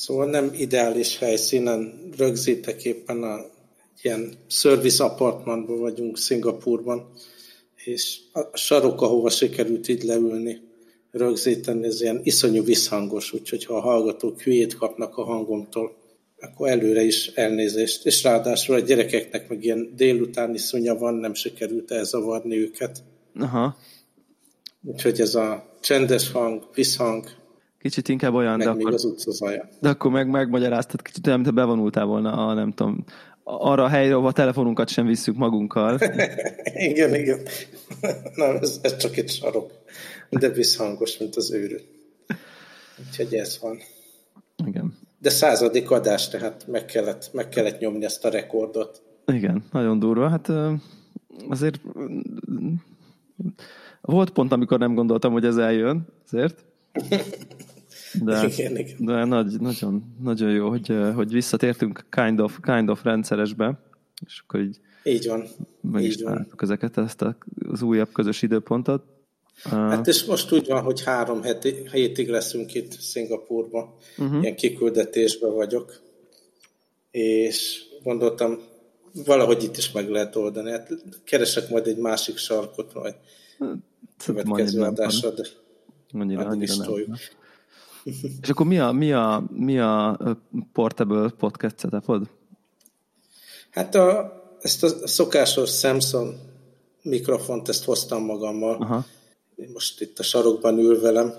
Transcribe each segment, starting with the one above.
Szóval nem ideális helyszínen rögzítek éppen a ilyen service apartmanban vagyunk Szingapurban, és a sarok, ahova sikerült így leülni, rögzíteni, ez ilyen iszonyú visszhangos, úgyhogy ha a hallgatók hülyét kapnak a hangomtól, akkor előre is elnézést. És ráadásul a gyerekeknek meg ilyen délutáni szunya van, nem sikerült elzavarni őket. Aha. Úgyhogy ez a csendes hang, visszhang, Kicsit inkább olyan, meg de még akkor, az de akkor meg megmagyaráztad, kicsit olyan, mint bevonultál volna a, nem tudom, arra a helyre, ahol a telefonunkat sem visszük magunkkal. igen, igen. Nem, ez, ez csak egy sarok. De visszhangos, mint az őrű. Úgyhogy ez van. Igen. De századik adás, tehát meg kellett, meg kellett nyomni ezt a rekordot. Igen, nagyon durva. Hát azért volt pont, amikor nem gondoltam, hogy ez eljön, azért. De, Igen, igen. de nagy, nagyon, nagyon jó, hogy, ö, hogy visszatértünk kind of, kind of rendszeresbe, és akkor így Így van. meg is Így van. találtuk ezeket, ezt az újabb közös időpontot. Hát és most úgy van, hogy három heti, hétig leszünk itt Szingapurban. Uh-huh. Ilyen kiküldetésben vagyok. És gondoltam, valahogy itt is meg lehet oldani. Hát keresek majd egy másik sarkot, majd következő Annyira nem adásra, de Annyira, addig is annyira nem. És akkor mi a, mi a, mi a portable podcast setupod? Hát a, ezt a szokásos Samsung mikrofont, ezt hoztam magammal. Aha. Most itt a sarokban ül velem,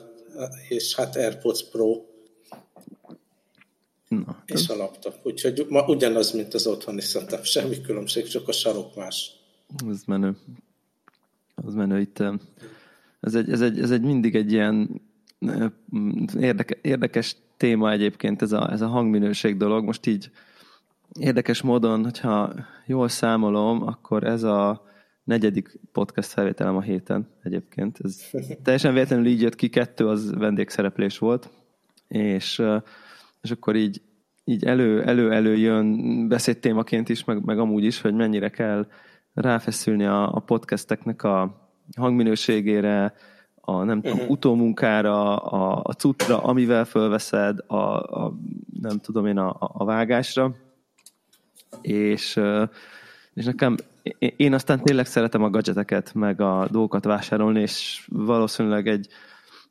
és hát AirPods Pro, Na, és a laptop. Úgyhogy ma ugyanaz, mint az otthoni setup. Semmi különbség, csak a sarok más. ez menő. Az menő itt. Ez egy, ez egy, ez egy mindig egy ilyen érdeke, érdekes téma egyébként ez a, ez a hangminőség dolog. Most így érdekes módon, hogyha jól számolom, akkor ez a negyedik podcast felvételem a héten egyébként. Ez teljesen véletlenül így jött ki, kettő az vendégszereplés volt, és, és akkor így, így elő, elő, elő jön beszédtémaként is, meg, meg amúgy is, hogy mennyire kell ráfeszülni a, a podcasteknek a hangminőségére, a nem tudom, utómunkára, a, a cutra, amivel fölveszed, a, a nem tudom én, a, a vágásra. És, és nekem, én- én aztán tényleg szeretem a gadgeteket, meg a dolgokat vásárolni, és valószínűleg egy,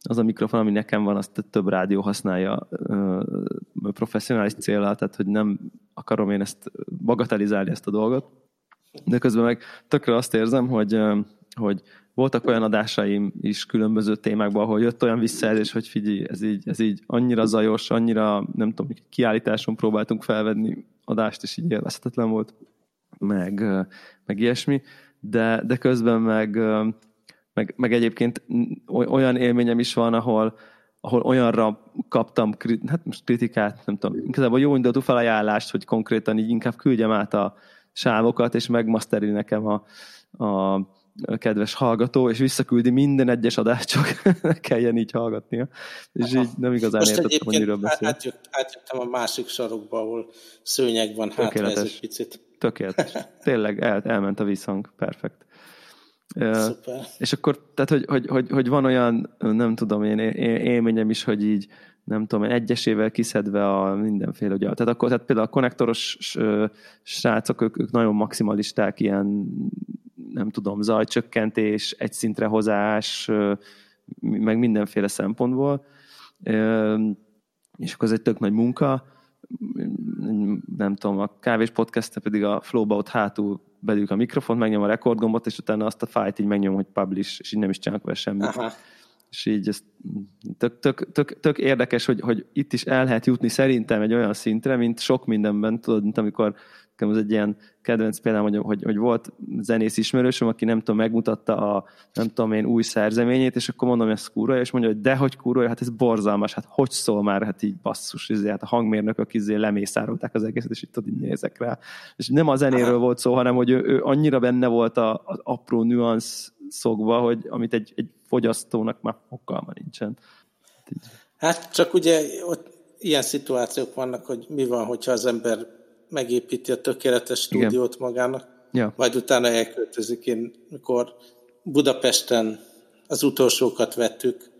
az a mikrofon, ami nekem van, azt több rádió használja ö, professzionális célra, tehát hogy nem akarom én ezt bagatelizálni ezt a dolgot, de közben meg tökre azt érzem, hogy, hogy voltak olyan adásaim is különböző témákban, ahol jött olyan visszajelzés, hogy figyelj, ez így, ez így annyira zajos, annyira, nem tudom, kiállításon próbáltunk felvenni adást, és így élvezhetetlen volt, meg, meg ilyesmi, de, de közben meg, meg, meg egyébként oly- olyan élményem is van, ahol, ahol olyanra kaptam, hát most kritikát, nem tudom, igazából jó indulatú felajánlást, hogy konkrétan így inkább küldjem át a sávokat, és megmaszteri nekem a, a kedves hallgató, és visszaküldi minden egyes adást, csak kelljen így hallgatnia. És így nem igazán Most értettem, hogy miről beszél. átjött, átjöttem a másik sarokba, ahol szőnyeg van hátra, ez egy picit. Tökéletes. Tényleg el, elment a visszhang. Perfekt. Szuper. És akkor, tehát, hogy, hogy, hogy, hogy van olyan, nem tudom én, élményem is, hogy így, nem tudom egyesével kiszedve a mindenféle, ugye, tehát akkor, tehát például a konnektoros srácok, ők, ők nagyon maximalisták, ilyen, nem tudom, zajcsökkentés, egy szintre hozás, meg mindenféle szempontból. És akkor ez egy tök nagy munka, nem tudom, a kávés podcast pedig a flowba ott hátul belül a mikrofon, megnyom a rekordgombot, és utána azt a fájt így megnyom, hogy publish, és így nem is csinálok vele semmit. Aha. És így ez tök, tök, tök, tök érdekes, hogy, hogy itt is el lehet jutni szerintem egy olyan szintre, mint sok mindenben, tudod, mint amikor nekem ez egy ilyen kedvenc példám, hogy, hogy, hogy volt zenész ismerősöm, aki nem tudom, megmutatta a nem tudom én új szerzeményét, és akkor mondom, ez kurva, és mondja, hogy dehogy kurva, hát ez borzalmas, hát hogy szól már, hát így basszus, izé, hát a hangmérnökök izé lemészárolták az egészet, és itt tudod, így nézek rá. És nem a zenéről volt szó, hanem hogy ő, ő annyira benne volt a, az apró nüansz szokva, hogy amit egy, egy fogyasztónak már fogalma nincsen. Hát csak ugye ott ilyen szituációk vannak, hogy mi van, hogyha az ember megépíti a tökéletes stúdiót Igen. magának, Ja. majd utána elköltözik. Én, mikor Budapesten az utolsókat vettük,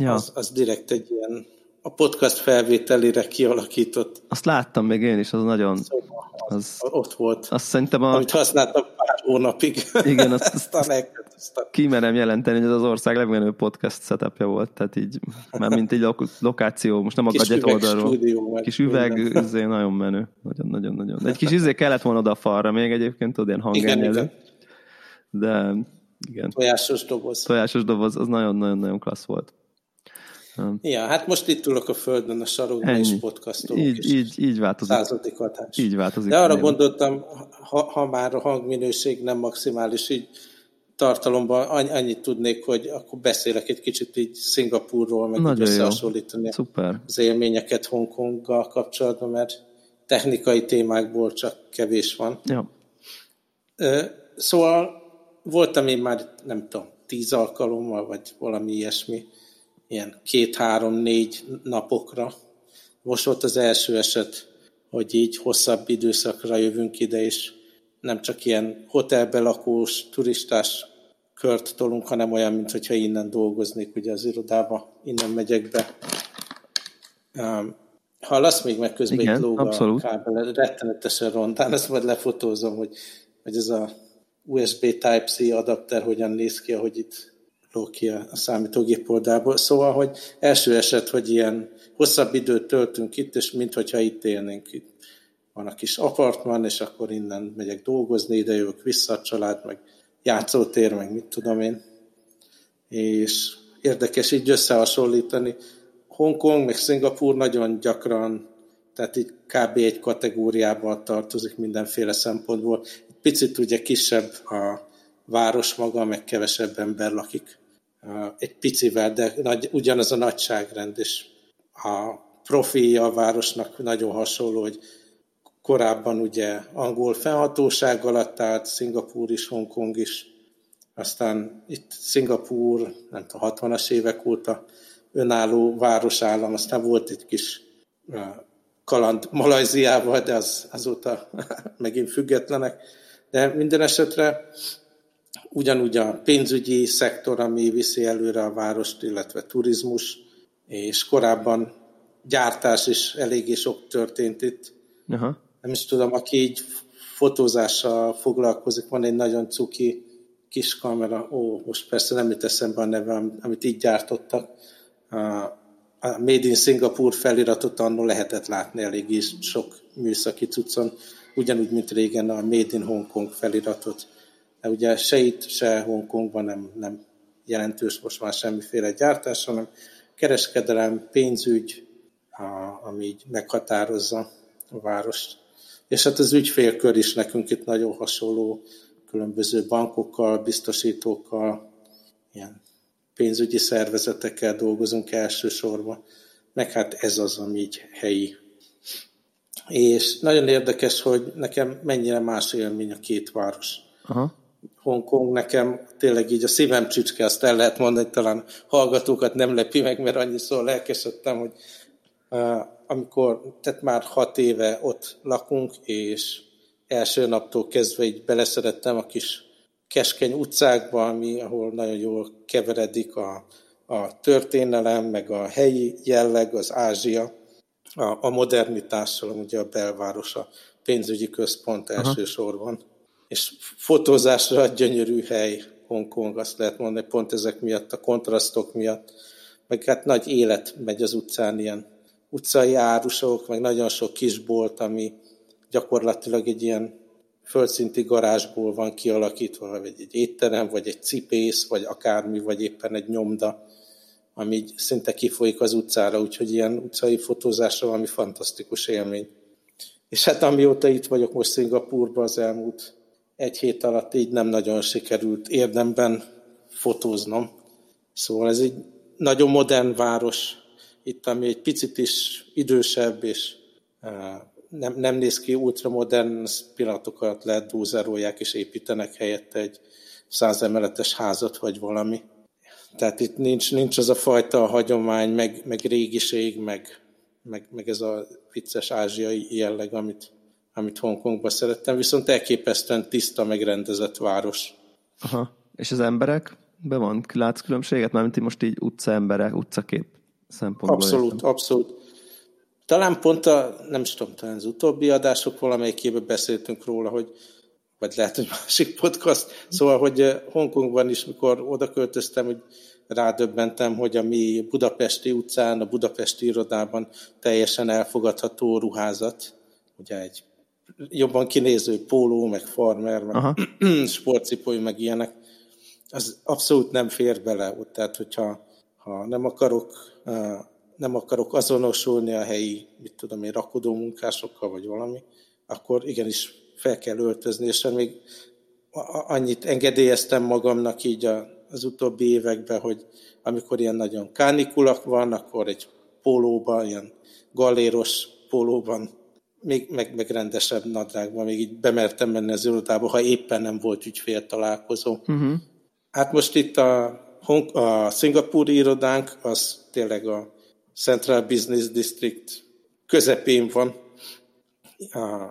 Ja. az, az direkt egy ilyen a podcast felvételére kialakított. Azt láttam még én is, az nagyon... Szóval az, az, ott volt. Azt szerintem a... Amit használtam pár hónapig. Igen, azt, Aztán kimerem jelenteni, hogy ez az ország legmenőbb podcast setupja volt, tehát így, már mint egy lokáció, most nem a gadget oldalról. Kis üveg, izé, nagyon menő. Nagyon-nagyon-nagyon. Egy kis izé kellett volna oda a falra még egyébként, tudod, ilyen hangernyelő. De igen. Tojásos doboz. Tojásos doboz, az nagyon-nagyon-nagyon klassz volt. Ja, hát most itt ülök a földön a sarokban, Ennyi. és podcastolok. Így, így, így változik. Századik hatás. Így változik. De arra néven. gondoltam, ha, ha már a hangminőség nem maximális, így tartalomban annyit tudnék, hogy akkor beszélek egy kicsit így Szingapurról, meg Nagyon összehasonlítani Szuper. az élményeket Hongkonggal kapcsolatban, mert technikai témákból csak kevés van. Ja. Szóval voltam én már, nem tudom, tíz alkalommal, vagy valami ilyesmi, ilyen két-három-négy napokra. Most volt az első eset, hogy így hosszabb időszakra jövünk ide, és nem csak ilyen hotelbe lakós, turistás kört tolunk, hanem olyan, mint hogyha innen dolgoznék ugye az irodába, innen megyek be. Um, hallasz még meg közben Igen, egy lóga abszolút. a kábel, rettenetesen rondán, ezt majd lefotózom, hogy, hogy ez a USB Type-C adapter hogyan néz ki, ahogy itt ki a, számítógép oldalból. Szóval, hogy első eset, hogy ilyen hosszabb időt töltünk itt, és mintha itt élnénk itt. Van a kis apartman, és akkor innen megyek dolgozni, ide jövök vissza a család, meg játszótér, meg mit tudom én. És érdekes így összehasonlítani. Hongkong, meg Szingapúr nagyon gyakran, tehát így kb. egy kategóriában tartozik mindenféle szempontból. Picit ugye kisebb a város maga, meg kevesebb ember lakik. Egy picivel, de nagy, ugyanaz a nagyságrend, és a profilja a városnak nagyon hasonló, hogy korábban ugye angol fennhatóság alatt állt, Szingapúr is, Hongkong is, aztán itt Szingapúr, nem tudom, 60-as évek óta önálló városállam, aztán volt egy kis kaland Malajziával, de az, azóta megint függetlenek. De minden esetre ugyanúgy a pénzügyi szektor, ami viszi előre a várost, illetve turizmus, és korábban gyártás is eléggé sok történt itt. Aha. Nem is tudom, aki így fotózással foglalkozik, van egy nagyon cuki kis kamera, ó, most persze nem jut eszembe a neve, amit így gyártottak. A Made in Singapore feliratot annól lehetett látni eléggé sok műszaki cuccon, ugyanúgy, mint régen a Made in Hong Kong feliratot de ugye se itt, se Hongkongban nem, nem jelentős most már semmiféle gyártás, hanem kereskedelem, pénzügy, a, ami így meghatározza a várost. És hát az ügyfélkör is nekünk itt nagyon hasonló, különböző bankokkal, biztosítókkal, ilyen pénzügyi szervezetekkel dolgozunk elsősorban, meg hát ez az, ami így helyi. És nagyon érdekes, hogy nekem mennyire más élmény a két város. Aha. Hongkong nekem tényleg így a szívem csücske, azt el lehet mondani, talán hallgatókat nem lepi meg, mert annyiszor lelkesedtem, hogy uh, amikor, tehát már hat éve ott lakunk, és első naptól kezdve így beleszerettem a kis keskeny utcákba, ami, ahol nagyon jól keveredik a, a történelem, meg a helyi jelleg, az Ázsia, a, a modernitással, ugye a belváros, a pénzügyi központ elsősorban. És fotózásra gyönyörű hely Hongkong, azt lehet mondani, pont ezek miatt, a kontrasztok miatt, meg hát nagy élet megy az utcán, ilyen utcai árusok, meg nagyon sok kisbolt, ami gyakorlatilag egy ilyen földszinti garázsból van kialakítva, vagy egy étterem, vagy egy cipész, vagy akármi, vagy éppen egy nyomda, ami szinte kifolyik az utcára, úgyhogy ilyen utcai fotózásra valami fantasztikus élmény. És hát amióta itt vagyok most Szingapurban az elmúlt egy hét alatt így nem nagyon sikerült érdemben fotóznom. Szóval ez egy nagyon modern város, itt ami egy picit is idősebb, és nem, nem néz ki ultramodern, pillanatokat lehet dúzerolják, és építenek helyette egy százemeletes házat, vagy valami. Tehát itt nincs, nincs az a fajta hagyomány, meg, meg régiség, meg, meg, meg ez a vicces ázsiai jelleg, amit amit Hongkongban szerettem, viszont elképesztően tiszta, megrendezett város. Aha. És az emberek? Be van, látsz különbséget? Mármint most így utca emberek, utcakép. szempontból. Abszolút, értem. abszolút. Talán pont a, nem is tudom, talán az utóbbi adások valamelyikében beszéltünk róla, hogy vagy lehet, hogy másik podcast, szóval, hogy Hongkongban is, mikor oda költöztem, hogy rádöbbentem, hogy a mi budapesti utcán, a budapesti irodában teljesen elfogadható ruházat, ugye egy jobban kinéző póló, meg farmer, meg Aha. sportcipői, meg ilyenek, az abszolút nem fér bele tehát hogyha ha nem akarok nem akarok azonosulni a helyi, mit tudom én, rakodó munkásokkal, vagy valami, akkor igenis fel kell öltözni, és még annyit engedélyeztem magamnak így az utóbbi években, hogy amikor ilyen nagyon kánikulak van, akkor egy pólóban, ilyen galéros pólóban, még meg, meg rendesebb nadrágban, még így bemertem menni az irodába, ha éppen nem volt ügyfél találkozó. Uh-huh. Hát most itt a, a szingapúri irodánk, az tényleg a Central Business District közepén van,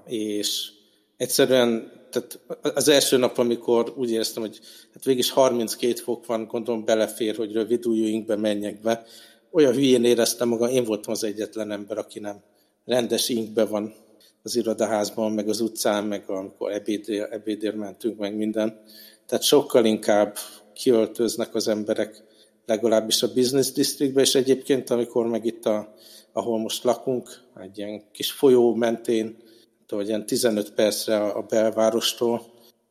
és egyszerűen tehát az első nap, amikor úgy éreztem, hogy hát végig is 32 fok van, gondolom belefér, hogy rövid ujjainkbe menjek be. Olyan hülyén éreztem magam, én voltam az egyetlen ember, aki nem rendes inkbe van az irodaházban, meg az utcán, meg amikor ebédér, ebédér mentünk, meg minden. Tehát sokkal inkább kiöltöznek az emberek legalábbis a business districtben, és egyébként, amikor meg itt, a, ahol most lakunk, egy ilyen kis folyó mentén, vagy ilyen 15 percre a belvárostól,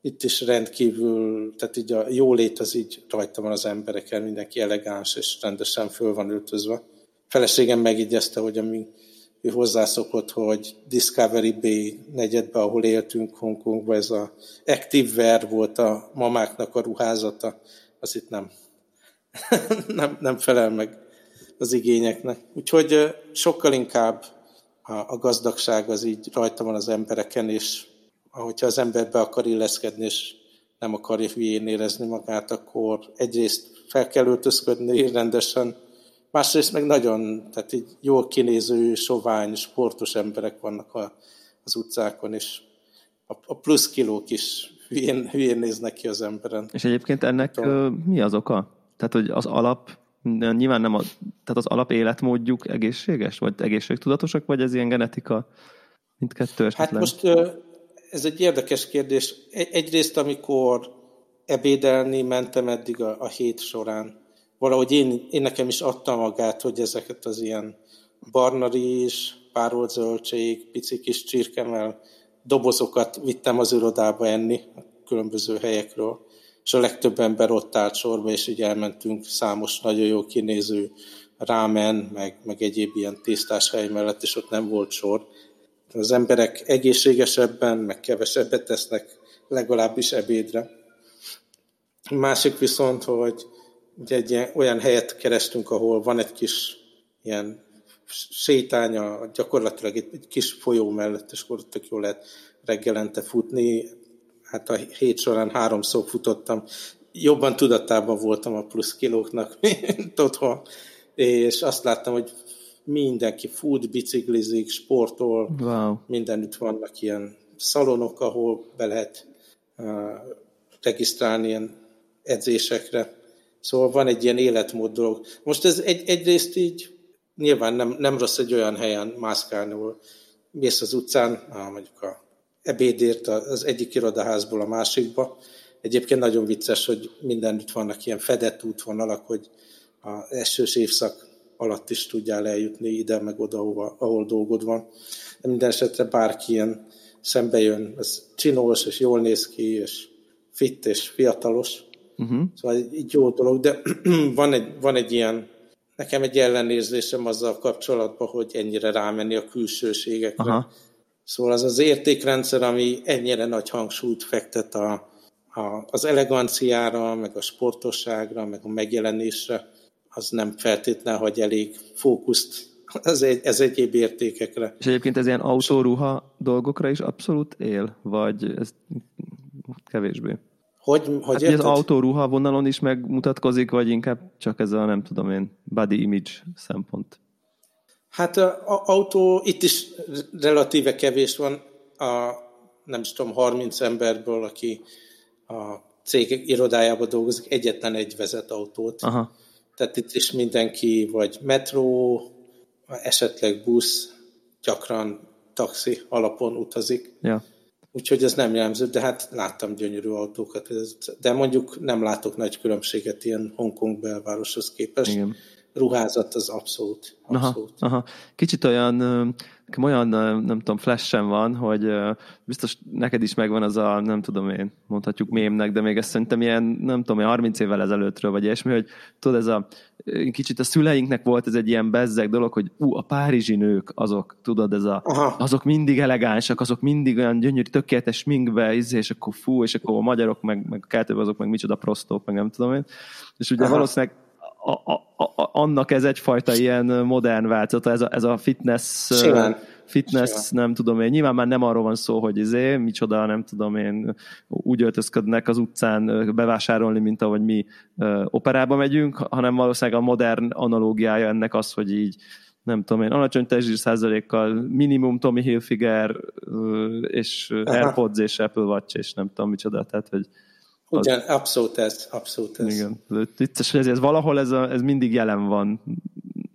itt is rendkívül, tehát így a jólét az így rajta van az embereken, mindenki elegáns és rendesen föl van öltözve. A feleségem megigyezte, hogy ami ő hozzászokott, hogy Discovery Bay negyedbe, ahol éltünk Hongkongban, ez a Active Wear volt a mamáknak a ruházata, az itt nem nem, nem felel meg az igényeknek. Úgyhogy sokkal inkább a, a gazdagság az így rajta van az embereken, és ahogyha az ember be akar illeszkedni, és nem akarja hülyén érezni magát, akkor egyrészt fel kell öltözködni rendesen, másrészt meg nagyon, tehát így jól kinéző, sovány, sportos emberek vannak a, az utcákon, és a, a plusz kilók is hülyén, hülyén néznek ki az emberen. És egyébként ennek Tudom. mi az oka? Tehát, hogy az alap, nyilván nem a, tehát az alap életmódjuk egészséges, vagy egészségtudatosak, vagy ez ilyen genetika mindkettő esetleg? Hát most ez egy érdekes kérdés. Egyrészt, amikor ebédelni mentem eddig a, a hét során, valahogy én, én nekem is adtam magát, hogy ezeket az ilyen barna rizs, párolt zöldség, pici kis csirkemel dobozokat vittem az irodába enni a különböző helyekről és a legtöbb ember ott állt sorba, és így elmentünk számos nagyon jó kinéző rámen, meg, meg egyéb ilyen tisztás hely mellett, és ott nem volt sor. Az emberek egészségesebben, meg kevesebbet tesznek, legalábbis ebédre. Másik viszont, hogy ugye egy ilyen, olyan helyet kerestünk, ahol van egy kis ilyen sétánya, gyakorlatilag egy, egy kis folyó mellett, és akkor tök jól lehet reggelente futni, hát a hét során háromszor futottam. Jobban tudatában voltam a plusz kilóknak, mint otthon. És azt láttam, hogy mindenki fut, biciklizik, sportol, wow. mindenütt vannak ilyen szalonok, ahol be lehet uh, regisztrálni ilyen edzésekre. Szóval van egy ilyen életmód dolog. Most ez egy, egyrészt így nyilván nem, nem rossz egy olyan helyen mászkálni, ahol mész az utcán, mondjuk a ebédért az egyik irodaházból a másikba. Egyébként nagyon vicces, hogy mindenütt vannak ilyen fedett útvonalak, hogy a esős évszak alatt is tudjál eljutni ide, meg oda, ahova, ahol dolgod van. De minden esetre bárki ilyen szembe jön, ez csinos, és jól néz ki, és fit, és fiatalos. Uh-huh. Szóval így jó dolog, de van egy, van egy ilyen, nekem egy ellenérzésem azzal kapcsolatban, hogy ennyire rámenni a külsőségekre. Aha. Szóval az az értékrendszer, ami ennyire nagy hangsúlyt fektet a, a, az eleganciára, meg a sportosságra, meg a megjelenésre, az nem feltétlenül hogy elég fókuszt ez, egy, ez egyéb értékekre. És egyébként ez ilyen autóruha dolgokra is abszolút él, vagy ez kevésbé? Hogy, hogy hát az autóruha vonalon is megmutatkozik, vagy inkább csak ez a, nem tudom én, body image szempont? Hát a autó itt is relatíve kevés van, a, nem is tudom, 30 emberből, aki a cég irodájában dolgozik, egyetlen egy vezet autót. Aha. Tehát itt is mindenki vagy metró, esetleg busz, gyakran taxi alapon utazik. Ja. Úgyhogy ez nem jellemző, de hát láttam gyönyörű autókat. De mondjuk nem látok nagy különbséget ilyen Hongkong belvároshoz képest. Igen ruházat az abszolút. abszolút. Aha, aha. Kicsit olyan, nekem olyan, nem tudom, flash van, hogy biztos neked is megvan az a, nem tudom én, mondhatjuk mémnek, de még ezt szerintem ilyen, nem tudom, 30 évvel ezelőttről, vagy ilyesmi, hogy tudod, ez a, kicsit a szüleinknek volt ez egy ilyen bezzeg dolog, hogy ú, a párizsi nők, azok, tudod, ez a, Aha. azok mindig elegánsak, azok mindig olyan gyönyörű, tökéletes sminkbe, izé, és akkor fú, és akkor a magyarok, meg, meg keltőbb azok, meg micsoda prostók, meg nem tudom én. És ugye Aha. valószínűleg a, a, a, annak ez egyfajta ilyen modern változata, ez a, ez a fitness, Simán. fitness, Simán. nem tudom én, nyilván már nem arról van szó, hogy izé, micsoda, nem tudom én, úgy öltözködnek az utcán bevásárolni, mint ahogy mi operába megyünk, hanem valószínűleg a modern analógiája ennek az, hogy így nem tudom én, alacsony testzsír százalékkal, minimum Tommy Hilfiger, és Aha. AirPods és Apple Watch, és nem tudom micsoda, tehát, hogy Ugyan, abszolút ez, abszolút ez. Igen, vicces, hogy ez, ez valahol ez, a, ez mindig jelen van.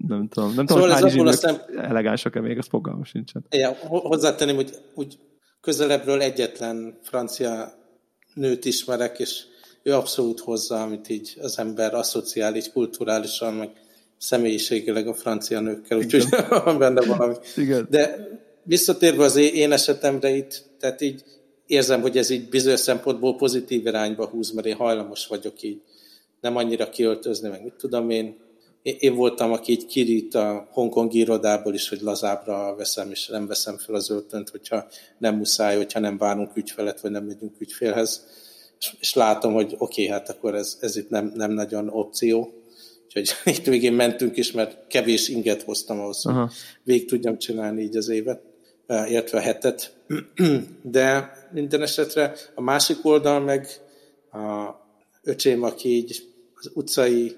Nem tudom, nem szóval tudom, hogy aztán... elegánsak-e még, az fogalmas sincsen. Ja, hozzátenném, hogy úgy közelebbről egyetlen francia nőt ismerek, és ő abszolút hozza, amit így az ember asszociál, így kulturálisan, meg személyiségileg a francia nőkkel, úgyhogy van benne valami. Igen. De visszatérve az én esetemre itt, tehát így érzem, hogy ez így bizonyos szempontból pozitív irányba húz, mert én hajlamos vagyok így nem annyira kiöltözni, meg mit tudom én. Én voltam, aki így kirít a hongkongi irodából is, hogy lazábra veszem, és nem veszem fel az öltönt, hogyha nem muszáj, hogyha nem várunk ügyfelet, vagy nem megyünk ügyfélhez. És, és látom, hogy oké, okay, hát akkor ez, ez itt nem, nem nagyon opció. Úgyhogy itt végén mentünk is, mert kevés inget hoztam ahhoz, hogy végig tudjam csinálni így az évet illetve a hetet. De minden esetre a másik oldal meg a öcsém, aki így az utcai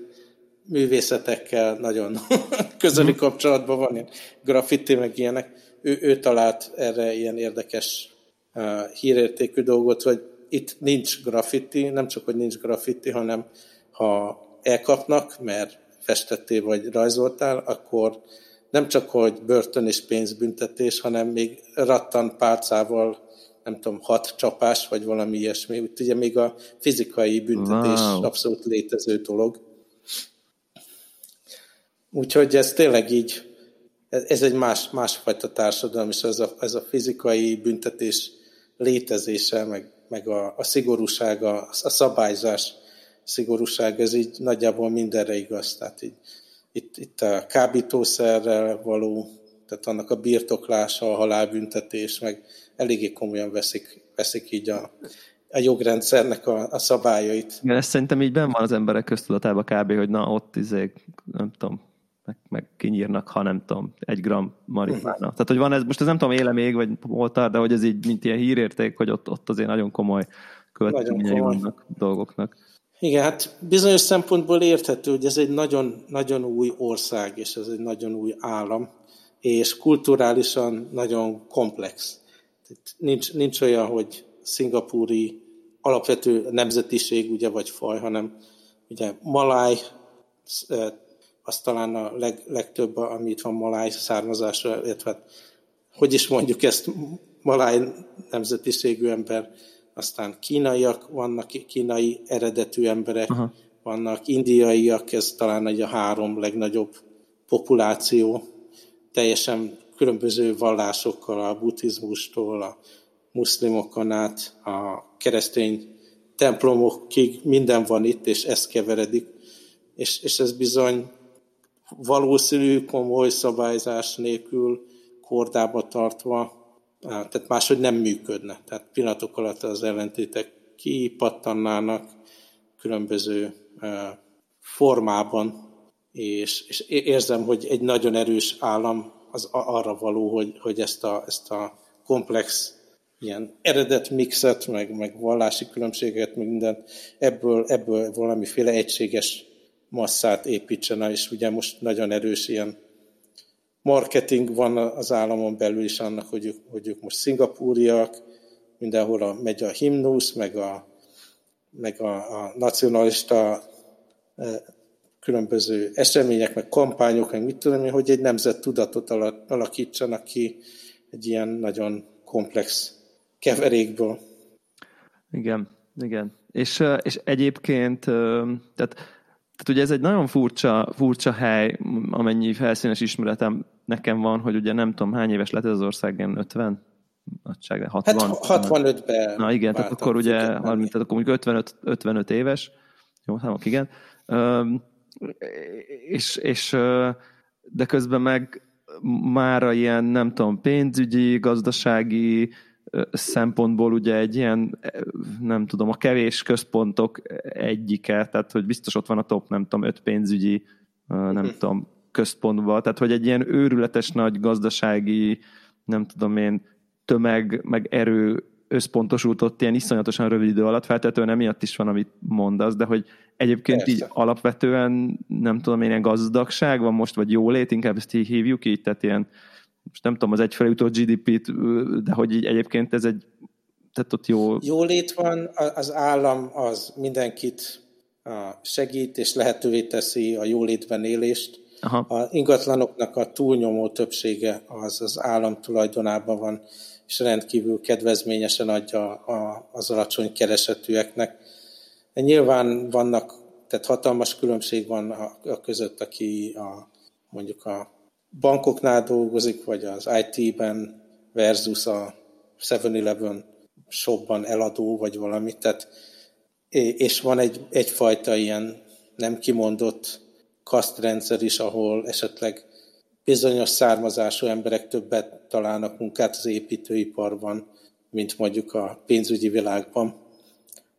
művészetekkel nagyon közeli mhm. kapcsolatban van, ilyen graffiti, meg ilyenek. Ő, ő talált erre ilyen érdekes uh, hírértékű dolgot, hogy itt nincs graffiti, nem csak, hogy nincs graffiti, hanem ha elkapnak, mert festettél vagy rajzoltál, akkor nem csak, hogy börtön és pénzbüntetés, hanem még rattan pálcával, nem tudom, hat csapás, vagy valami ilyesmi. Úgy ugye még a fizikai büntetés wow. abszolút létező dolog. Úgyhogy ez tényleg így, ez egy más, másfajta társadalom, és ez a, ez a fizikai büntetés létezése, meg, meg a, a szigorúság, a, a szabályzás szigorúság, ez így nagyjából mindenre igaz. Tehát így itt, itt a kábítószerrel való, tehát annak a birtoklása, a halálbüntetés, meg eléggé komolyan veszik, veszik így a, a jogrendszernek a, a szabályait. Igen, ez szerintem így ben van az emberek köztudatában kb., hogy na ott izé, nem tudom, meg, meg kinyírnak, ha nem tudom, egy gram marihuána. Uh-huh. Tehát, hogy van ez, most ez nem tudom, éle még, vagy voltál, de hogy ez így, mint ilyen hírérték, hogy ott, ott azért nagyon komoly következményei vannak dolgoknak. Igen, hát bizonyos szempontból érthető, hogy ez egy nagyon, nagyon új ország, és ez egy nagyon új állam, és kulturálisan nagyon komplex. Nincs, nincs olyan, hogy szingapúri alapvető nemzetiség, ugye, vagy faj, hanem ugye maláj, az talán a leg, legtöbb, amit van maláj származásra, illetve hát, hogy is mondjuk ezt, maláj nemzetiségű ember aztán kínaiak vannak, kínai eredetű emberek Aha. vannak, indiaiak, ez talán egy a három legnagyobb populáció, teljesen különböző vallásokkal, a buddhizmustól, a muszlimokon át, a keresztény templomokig minden van itt, és ez keveredik, és, és ez bizony valószínű komoly szabályzás nélkül kordába tartva tehát máshogy nem működne. Tehát pillanatok alatt az ellentétek kipattannának különböző formában, és, és érzem, hogy egy nagyon erős állam az arra való, hogy, hogy ezt, a, ezt a komplex ilyen eredet mixet, meg, meg vallási különbséget, meg mindent, ebből, ebből valamiféle egységes masszát építsen, és ugye most nagyon erős ilyen marketing van az államon belül is annak, hogy ők, hogy ők most szingapúriak, mindenhol a, megy a himnusz, meg a, meg a, a nacionalista e, különböző események, meg kampányok, meg mit tudom én, hogy egy nemzet tudatot alakítsanak ki egy ilyen nagyon komplex keverékből. Igen, igen. És, és egyébként, tehát, tehát ugye ez egy nagyon furcsa, furcsa hely, amennyi felszínes ismeretem nekem van, hogy ugye nem tudom hány éves lett ez az ország, ilyen 50? Nagyság, 60, hát 65-ben. Na igen, tehát akkor ugye, 30, tehát akkor 55, 55 éves, jó, számok, igen. És, és de közben meg már ilyen, nem tudom, pénzügyi, gazdasági szempontból ugye egy ilyen, nem tudom, a kevés központok egyike, tehát hogy biztos ott van a top, nem tudom, öt pénzügyi, nem uh-huh. tudom, központban, tehát hogy egy ilyen őrületes nagy gazdasági, nem tudom én, tömeg, meg erő összpontosult ott ilyen iszonyatosan rövid idő alatt, feltétlenül emiatt is van, amit mondasz, de hogy egyébként Persze. így alapvetően nem tudom én, ilyen gazdagság van most, vagy jólét, inkább ezt így hívjuk így, tehát ilyen, most nem tudom, az egyfelé jutó GDP-t, de hogy így egyébként ez egy, tehát ott jó... Jólét van, az állam az mindenkit segít, és lehetővé teszi a jólétben élést. Aha. A ingatlanoknak a túlnyomó többsége az az állam tulajdonában van és rendkívül kedvezményesen adja az alacsony keresetűeknek. Nyilván vannak, tehát hatalmas különbség van a, a között, aki a, mondjuk a bankoknál dolgozik, vagy az IT-ben versus a 7-Eleven shopban eladó, vagy valami. Tehát, és van egy, egyfajta ilyen nem kimondott kasztrendszer is, ahol esetleg bizonyos származású emberek többet találnak munkát az építőiparban, mint mondjuk a pénzügyi világban.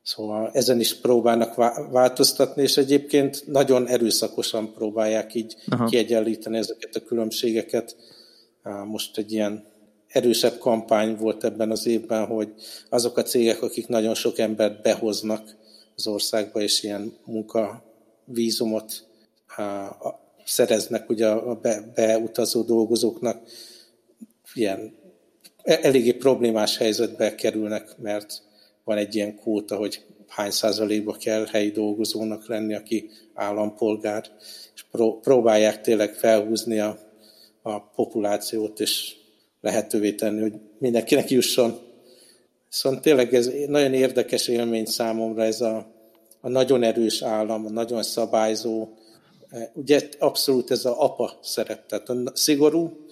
Szóval ezen is próbálnak változtatni, és egyébként nagyon erőszakosan próbálják így Aha. kiegyenlíteni ezeket a különbségeket. Most egy ilyen erősebb kampány volt ebben az évben, hogy azok a cégek, akik nagyon sok embert behoznak az országba, és ilyen munkavízumot szereznek ugye a be, beutazó dolgozóknak, ilyen e, eléggé problémás helyzetbe kerülnek, mert van egy ilyen kóta, hogy hány százalékba kell helyi dolgozónak lenni, aki állampolgár, és próbálják tényleg felhúzni a, a populációt, és lehetővé tenni, hogy mindenkinek jusson. Szóval tényleg ez nagyon érdekes élmény számomra ez a, a nagyon erős állam, a nagyon szabályzó, Ugye abszolút ez a apa szerep, tehát szigorú,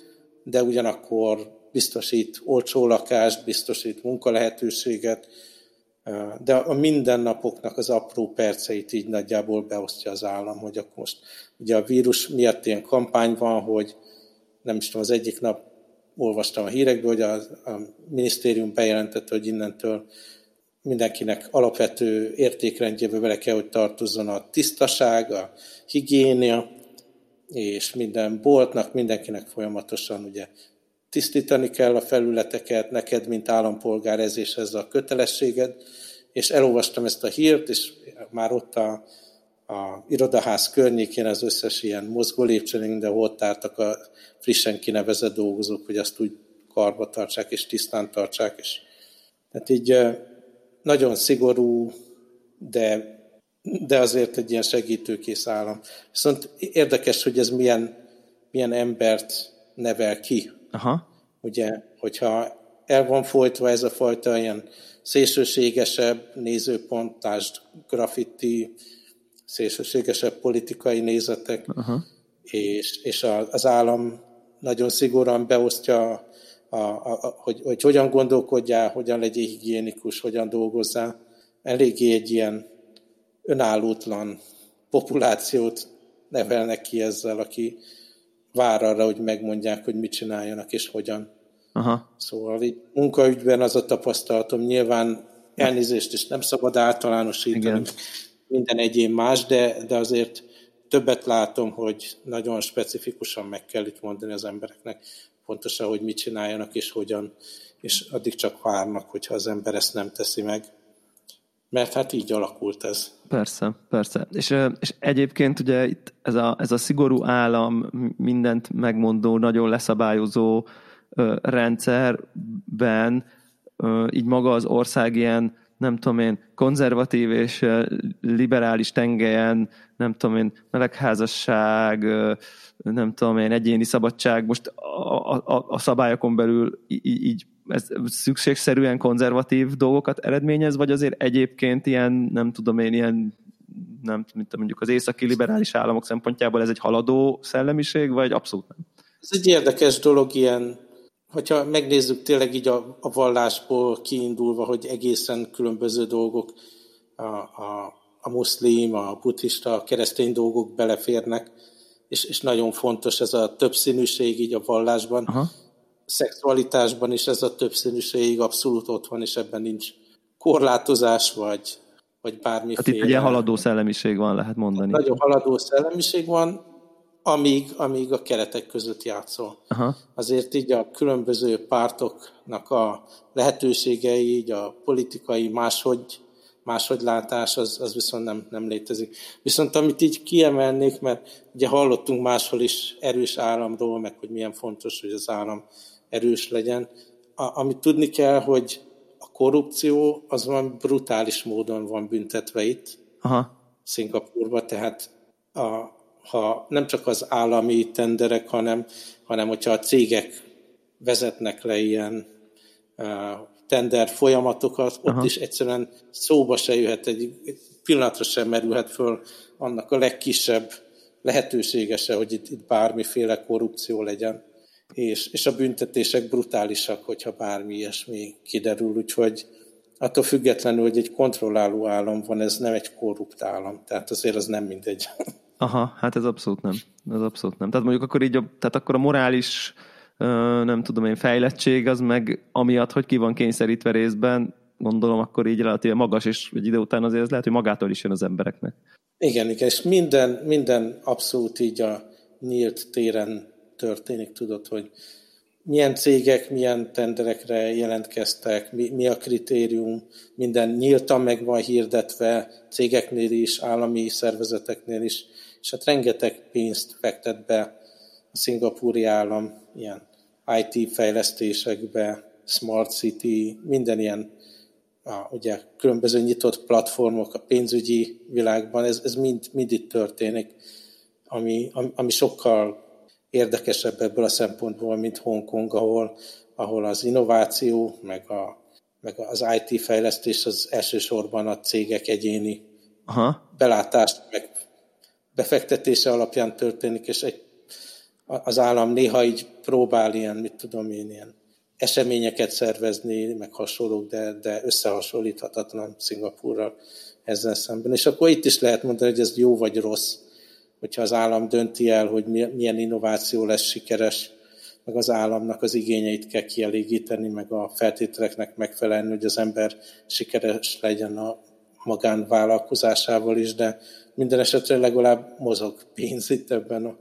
de ugyanakkor biztosít olcsó lakást, biztosít munkalehetőséget, de a mindennapoknak az apró perceit így nagyjából beosztja az állam, hogy akkor most ugye a vírus miatt ilyen kampány van, hogy nem is tudom, az egyik nap olvastam a hírekből, hogy a, a minisztérium bejelentette, hogy innentől mindenkinek alapvető értékrendjébe bele kell, hogy tartozzon a tisztaság, a higiénia, és minden boltnak, mindenkinek folyamatosan ugye tisztítani kell a felületeket, neked, mint állampolgár ez és ez a kötelességed, és elolvastam ezt a hírt, és már ott a, a irodaház környékén az összes ilyen mozgó lépcsőn, de ott álltak a frissen kinevezett dolgozók, hogy azt úgy karba tartsák és tisztán tartsák, és tehát így nagyon szigorú, de, de azért egy ilyen segítőkész állam. Viszont érdekes, hogy ez milyen, milyen embert nevel ki. Aha. Ugye, hogyha el van folytva ez a fajta ilyen szélsőségesebb nézőpontást, graffiti, szélsőségesebb politikai nézetek, Aha. és, és az állam nagyon szigorúan beosztja a, a, a, hogy, hogy hogyan gondolkodjál, hogyan legyél higiénikus, hogyan dolgozzál. Eléggé egy ilyen önállótlan populációt nevelnek ki ezzel, aki vár arra, hogy megmondják, hogy mit csináljanak és hogyan. Aha. Szóval így munkaügyben az a tapasztalatom, nyilván elnézést is nem szabad általánosítani, Igen. minden egyén más, de, de azért többet látom, hogy nagyon specifikusan meg kell itt mondani az embereknek, pontosan, hogy mit csináljanak és hogyan, és addig csak várnak, hogyha az ember ezt nem teszi meg. Mert hát így alakult ez. Persze, persze. És, és egyébként ugye itt ez a, ez a szigorú állam, mindent megmondó, nagyon leszabályozó rendszerben így maga az ország ilyen nem tudom én, konzervatív és liberális tengelyen, nem tudom én, melegházasság, nem tudom én, egyéni szabadság, most a, a, a szabályokon belül így, ez szükségszerűen konzervatív dolgokat eredményez, vagy azért egyébként ilyen, nem tudom én, ilyen nem, mint mondjuk az északi liberális államok szempontjából ez egy haladó szellemiség, vagy abszolút nem? Ez egy érdekes dolog, ilyen, hogyha megnézzük tényleg így a, a vallásból kiindulva, hogy egészen különböző dolgok, a, a, a muszlim, a buddhista, a keresztény dolgok beleférnek, és, és nagyon fontos ez a többszínűség így a vallásban. Aha. Szexualitásban is ez a többszínűség abszolút ott van, és ebben nincs korlátozás, vagy, vagy bármiféle. Hát itt egy ilyen haladó szellemiség van, lehet mondani. Nagyon haladó szellemiség van, amíg, amíg a keretek között játszol. Aha. Azért így a különböző pártoknak a lehetőségei, így a politikai máshogy, máshogy látás, az, az viszont nem, nem létezik. Viszont amit így kiemelnék, mert ugye hallottunk máshol is erős államról, meg hogy milyen fontos, hogy az állam erős legyen. A, amit tudni kell, hogy a korrupció az van brutális módon van büntetve itt, Aha. Szingapurban, tehát a, ha nem csak az állami tenderek, hanem, hanem hogyha a cégek vezetnek le ilyen uh, tender folyamatokat, ott Aha. is egyszerűen szóba se jöhet, egy, egy pillanatra sem merülhet föl annak a legkisebb lehetősége se, hogy itt, itt bármiféle korrupció legyen. És, és a büntetések brutálisak, hogyha bármi ilyesmi kiderül, úgyhogy attól függetlenül, hogy egy kontrolláló állam van, ez nem egy korrupt állam, tehát azért az nem mindegy. Aha, hát ez abszolút nem. Ez abszolút nem. Tehát mondjuk akkor így, tehát akkor a morális nem tudom én, fejlettség, az meg amiatt, hogy ki van kényszerítve részben, gondolom akkor így relatíve magas, és egy idő után azért ez lehet, hogy magától is jön az embereknek. Igen, igen, és minden, minden abszolút így a nyílt téren történik, tudod, hogy milyen cégek, milyen tenderekre jelentkeztek, mi, mi a kritérium, minden nyíltan meg van hirdetve, cégeknél is, állami szervezeteknél is, és hát rengeteg pénzt fektet be a szingapúri állam ilyen IT fejlesztésekbe, Smart City, minden ilyen a, ugye, különböző nyitott platformok a pénzügyi világban, ez, ez mind, mind itt történik, ami, ami sokkal érdekesebb ebből a szempontból, mint Hongkong, ahol, ahol az innováció, meg, a, meg az IT fejlesztés az elsősorban a cégek egyéni Aha. belátást, meg befektetése alapján történik, és egy, az állam néha így próbál ilyen, mit tudom én, ilyen eseményeket szervezni, meg hasonlók, de, de összehasonlíthatatlan Szingapúrral ezzel szemben. És akkor itt is lehet mondani, hogy ez jó vagy rossz, hogyha az állam dönti el, hogy milyen innováció lesz sikeres, meg az államnak az igényeit kell kielégíteni, meg a feltételeknek megfelelni, hogy az ember sikeres legyen a magánvállalkozásával is, de minden esetre legalább mozog pénz itt ebben a,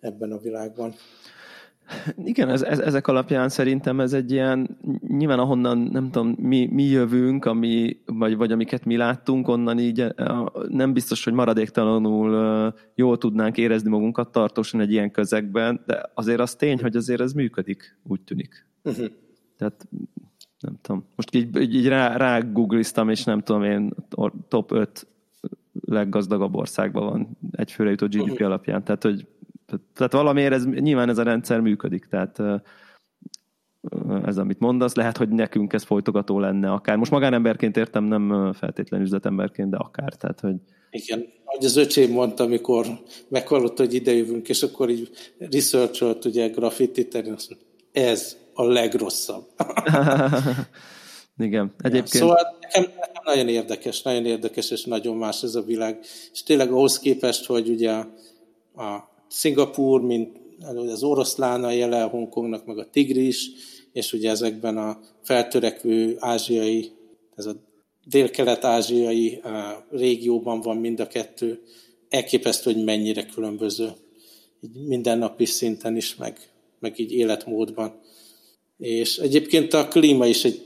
ebben a világban. Igen, ez, ez, ezek alapján szerintem ez egy ilyen, nyilván ahonnan nem tudom, mi, mi jövünk, ami, vagy, vagy amiket mi láttunk, onnan így nem biztos, hogy maradéktalanul jól tudnánk érezni magunkat tartósan egy ilyen közegben, de azért az tény, hogy azért ez működik, úgy tűnik. Uh-huh. Tehát nem tudom. Most így, így, így rá, rá googliztam, és nem tudom én, top 5 leggazdagabb országban van egyfőre jutott GDP uh-huh. alapján. Tehát, hogy tehát valamiért ez, nyilván ez a rendszer működik, tehát ez, amit mondasz, lehet, hogy nekünk ez folytogató lenne akár. Most magánemberként értem, nem feltétlenül üzletemberként, de akár. Tehát, hogy... Igen, ahogy az öcsém mondta, amikor meghallott, hogy idejövünk, és akkor így researcholt ugye graffiti ez a legrosszabb. Igen, egyébként... Ja, szóval nekem, nekem nagyon érdekes, nagyon érdekes, és nagyon más ez a világ. És tényleg ahhoz képest, hogy ugye a Szingapúr, mint az oroszlán a jele Hongkongnak, meg a tigris, és ugye ezekben a feltörekvő ázsiai, ez a dél-kelet-ázsiai régióban van mind a kettő. Elképesztő, hogy mennyire különböző. Így mindennapi szinten is, meg, meg így életmódban. És egyébként a klíma is egy,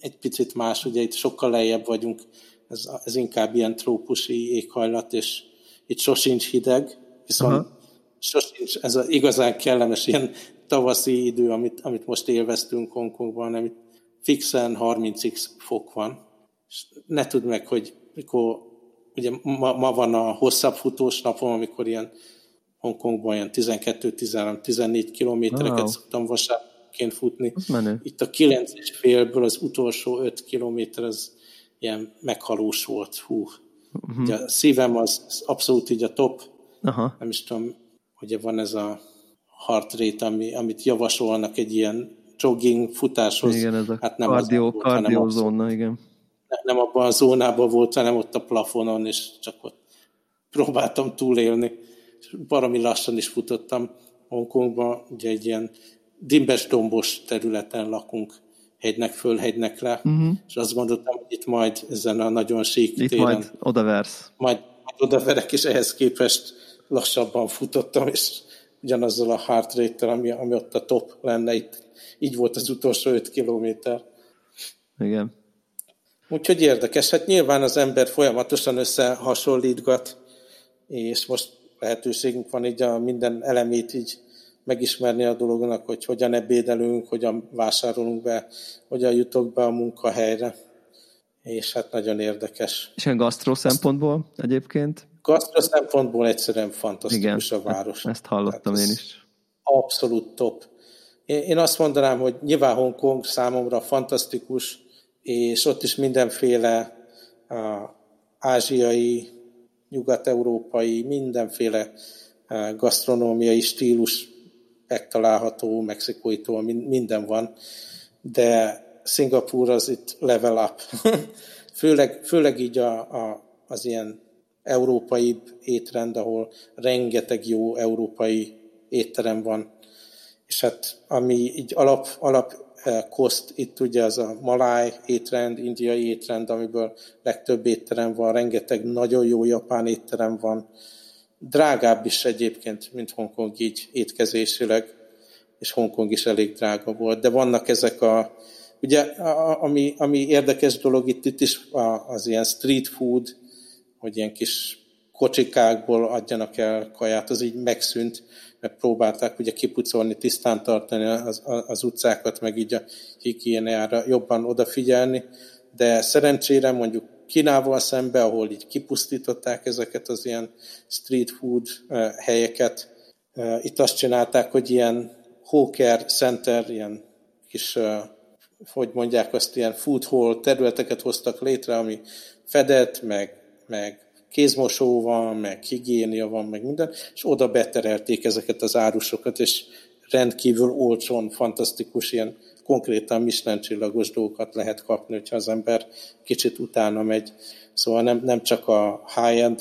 egy picit más, ugye itt sokkal lejjebb vagyunk, ez, ez inkább ilyen trópusi éghajlat, és itt sosincs hideg, viszont Aha. sosincs ez az igazán kellemes ilyen tavaszi idő, amit, amit most élveztünk Hongkongban, hanem itt fixen 30x fok van, ne tudd meg, hogy mikor, ugye ma, ma van a hosszabb futós napom, amikor ilyen Hongkongban ilyen 12-13-14 kilométereket wow. szoktam vasárként futni. Itt a 9 és félből az utolsó 5 kilométer az ilyen meghalós volt. Hú. Uh-huh. Ugye a szívem az, az abszolút így a top. Aha. Nem is tudom, ugye van ez a heart rate, ami, amit javasolnak egy ilyen jogging futáshoz. Igen, ez a hát nem kardió, volt, kardió zóna, igen. Nem abban a zónában volt, hanem ott a plafonon, és csak ott próbáltam túlélni. És baromi lassan is futottam Hongkongban, ugye egy ilyen dimbes dombos területen lakunk, hegynek föl, hegynek le, uh-huh. és azt gondoltam, hogy itt majd ezen a nagyon sík Itt téren, majd odaversz. Majd, majd odaverek, és ehhez képest lassabban futottam, és ugyanazzal a heart rate ami, ami ott a top lenne, itt így volt az utolsó 5 kilométer. Igen. Úgyhogy érdekes, hát nyilván az ember folyamatosan összehasonlítgat, és most lehetőségünk van így a minden elemét így megismerni a dolognak, hogy hogyan ebédelünk, hogyan vásárolunk be, hogyan jutok be a munkahelyre. És hát nagyon érdekes. És a gasztró szempontból egyébként? Gasztró szempontból egyszerűen fantasztikus Igen, a város. Ezt hallottam én is. Abszolút top. Én azt mondanám, hogy nyilván Hongkong számomra fantasztikus, és ott is mindenféle ázsiai, nyugat-európai, mindenféle gasztronómiai stílus megtalálható, mexikóitól minden van, de Szingapúr az itt level up. főleg, főleg így a, a, az ilyen európai étrend, ahol rengeteg jó európai étterem van, és hát ami így alap, alap eh, koszt, itt ugye az a maláj étrend, indiai étrend, amiből legtöbb étterem van, rengeteg nagyon jó japán étterem van, drágább is egyébként, mint Hongkong így étkezésileg, és Hongkong is elég drága volt, de vannak ezek a, ugye, ami, ami érdekes dolog itt, itt is az ilyen street food, hogy ilyen kis kocsikákból adjanak el kaját, az így megszűnt, mert próbálták ugye kipucolni, tisztán tartani az, az utcákat, meg így a higiéniára jobban odafigyelni, de szerencsére mondjuk Kínával szembe, ahol így kipusztították ezeket az ilyen street food helyeket, itt azt csinálták, hogy ilyen hawker center, ilyen kis, hogy mondják azt, ilyen food hall területeket hoztak létre, ami fedett, meg, meg kézmosó van, meg higiénia van, meg minden, és oda beterelték ezeket az árusokat, és rendkívül olcsón, fantasztikus, ilyen konkrétan Michelin csillagos dolgokat lehet kapni, hogyha az ember kicsit utána megy. Szóval nem, nem csak a high-end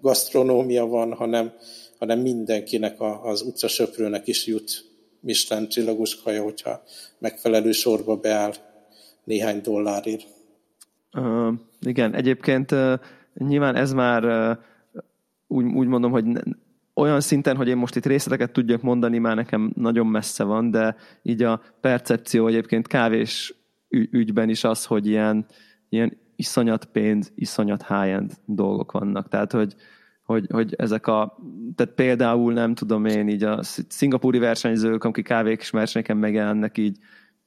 gasztronómia van, hanem, hanem mindenkinek, a, az utcasöprőnek is jut Michelin csillagos kaja, hogyha megfelelő sorba beáll néhány dollárért. Uh, igen, egyébként uh, Nyilván ez már úgy, úgy mondom, hogy olyan szinten, hogy én most itt részleteket tudjak mondani, már nekem nagyon messze van, de így a percepció egyébként kávés ügyben is az, hogy ilyen, ilyen iszonyat pénz, iszonyat high-end dolgok vannak. Tehát, hogy, hogy, hogy ezek a, tehát például nem tudom én, így a szingapúri versenyzők, akik kávék versenyeken megjelennek, így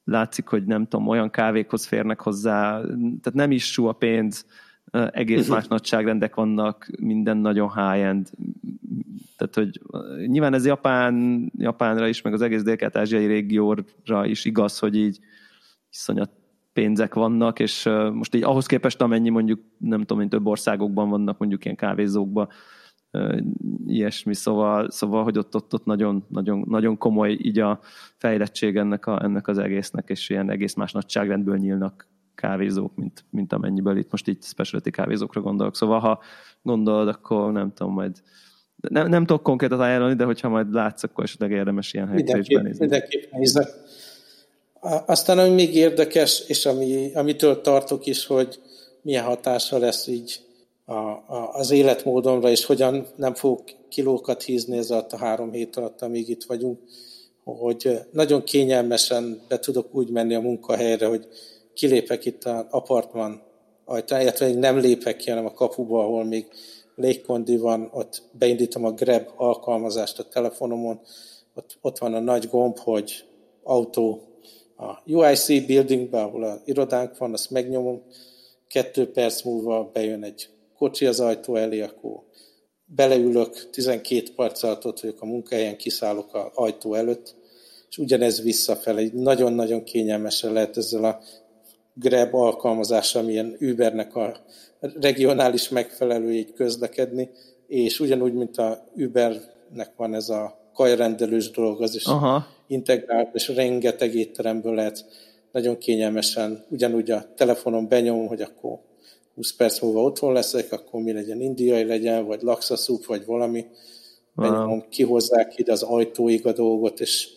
látszik, hogy nem tudom, olyan kávékhoz férnek hozzá, tehát nem is sú a pénz, egész más nagyságrendek vannak, minden nagyon high-end. Tehát, hogy nyilván ez Japán, Japánra is, meg az egész dél-ázsiai régióra is igaz, hogy így iszonyat pénzek vannak, és most így ahhoz képest, amennyi mondjuk, nem tudom, mint több országokban vannak mondjuk ilyen kávézókban, ilyesmi, szóval, szóval hogy ott, ott, ott nagyon, nagyon, nagyon komoly így a fejlettség ennek, a, ennek az egésznek, és ilyen egész más nagyságrendből nyílnak kávézók, mint, mint amennyiből itt most így specialty kávézókra gondolok. Szóval ha gondolod, akkor nem tudom, majd nem, nem tudok konkrétat ajánlani, de hogyha majd látsz, akkor esetleg érdemes ilyen helyre is benézni. Mindenképp nézek. Aztán ami még érdekes, és ami, amitől tartok is, hogy milyen hatása lesz így a, a, az életmódomra, és hogyan nem fogok kilókat hízni ez alatt a három hét alatt, amíg itt vagyunk, hogy nagyon kényelmesen be tudok úgy menni a munkahelyre, hogy kilépek itt az apartman ajtán, illetve nem lépek ki, hanem a kapuba, ahol még légkondi van, ott beindítom a Grab alkalmazást a telefonomon, ott, ott van a nagy gomb, hogy autó a UIC buildingben, ahol a irodánk van, azt megnyomom, kettő perc múlva bejön egy kocsi az ajtó elé, akkor beleülök, 12 perc alatt ott vagyok a munkahelyen, kiszállok az ajtó előtt, és ugyanez visszafelé. Nagyon-nagyon kényelmesen lehet ezzel a Grab alkalmazással, amilyen Ubernek a regionális megfelelőjét közlekedni, és ugyanúgy, mint a Ubernek van ez a kajrendelős dolog, az is Aha. integrált, és rengeteg étteremből lehet nagyon kényelmesen, ugyanúgy a telefonon benyomom, hogy akkor 20 perc múlva otthon leszek, akkor mi legyen indiai legyen, vagy lakszaszúp, vagy valami. Benyomom, kihozzák ide az ajtóig a dolgot, és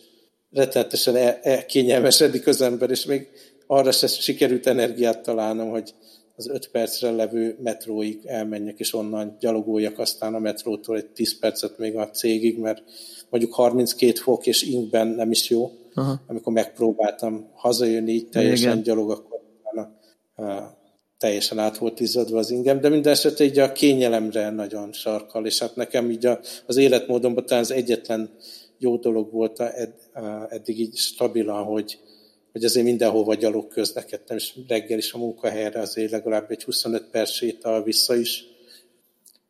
rettenetesen el, elkényelmesedik az ember, és még arra se sikerült energiát találnom, hogy az öt percre levő metróig elmenjek, és onnan gyalogoljak aztán a metrótól egy 10 percet még a cégig, mert mondjuk 32 fok és inkben nem is jó. Aha. Amikor megpróbáltam hazajönni így teljesen Igen. gyalog, akkor utána, teljesen át volt izzadva az ingem, de minden esetre így a kényelemre nagyon sarkal, és hát nekem így a, az életmódomban talán az egyetlen jó dolog volt a, ed, a, eddig így stabilan, hogy, hogy azért mindenhova gyalog közlekedtem, és reggel is a munkahelyre azért legalább egy 25 perc sétál vissza is.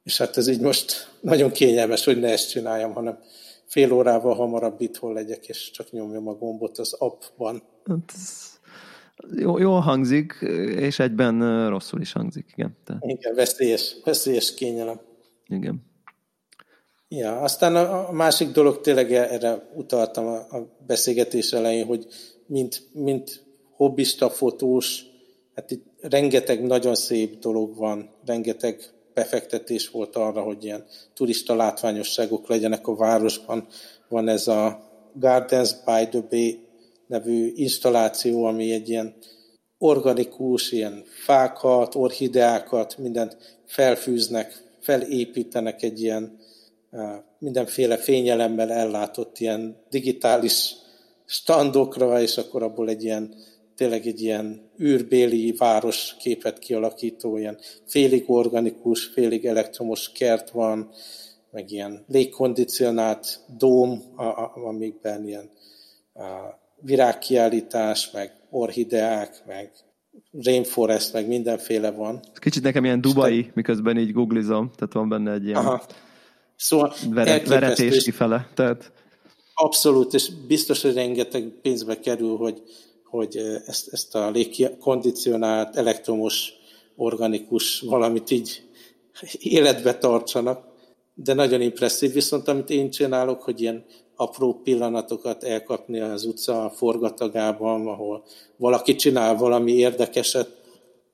És hát ez így most nagyon kényelmes, hogy ne ezt csináljam, hanem fél órával hamarabb itthon legyek, és csak nyomjam a gombot az appban. Hát jó, jól hangzik, és egyben rosszul is hangzik, igen. Tehát... Igen, veszélyes, veszélyes kényelem. Igen. Ja, aztán a másik dolog tényleg erre utaltam a beszélgetés elején, hogy mint, mint hobbista fotós, hát itt rengeteg nagyon szép dolog van, rengeteg befektetés volt arra, hogy ilyen turista látványosságok legyenek a városban. Van ez a Gardens by the Bay nevű installáció, ami egy ilyen organikus, ilyen fákat, orhideákat, mindent felfűznek, felépítenek egy ilyen mindenféle fényelemmel ellátott ilyen digitális standokra, és akkor abból egy ilyen tényleg egy ilyen űrbéli város képet kialakító, ilyen félig organikus, félig elektromos kert van, meg ilyen légkondicionált dóm, amikben ilyen a virágkiállítás, meg orhideák, meg rainforest, meg mindenféle van. Kicsit nekem ilyen dubai, te... miközben így googlizom, tehát van benne egy ilyen Aha. Szóval veret, veretés kifele. Tehát... Abszolút, és biztos, hogy rengeteg pénzbe kerül, hogy hogy ezt, ezt a légkondicionált, elektromos, organikus valamit így életbe tartsanak, de nagyon impresszív. Viszont amit én csinálok, hogy ilyen apró pillanatokat elkapni az utca forgatagában, ahol valaki csinál valami érdekeset,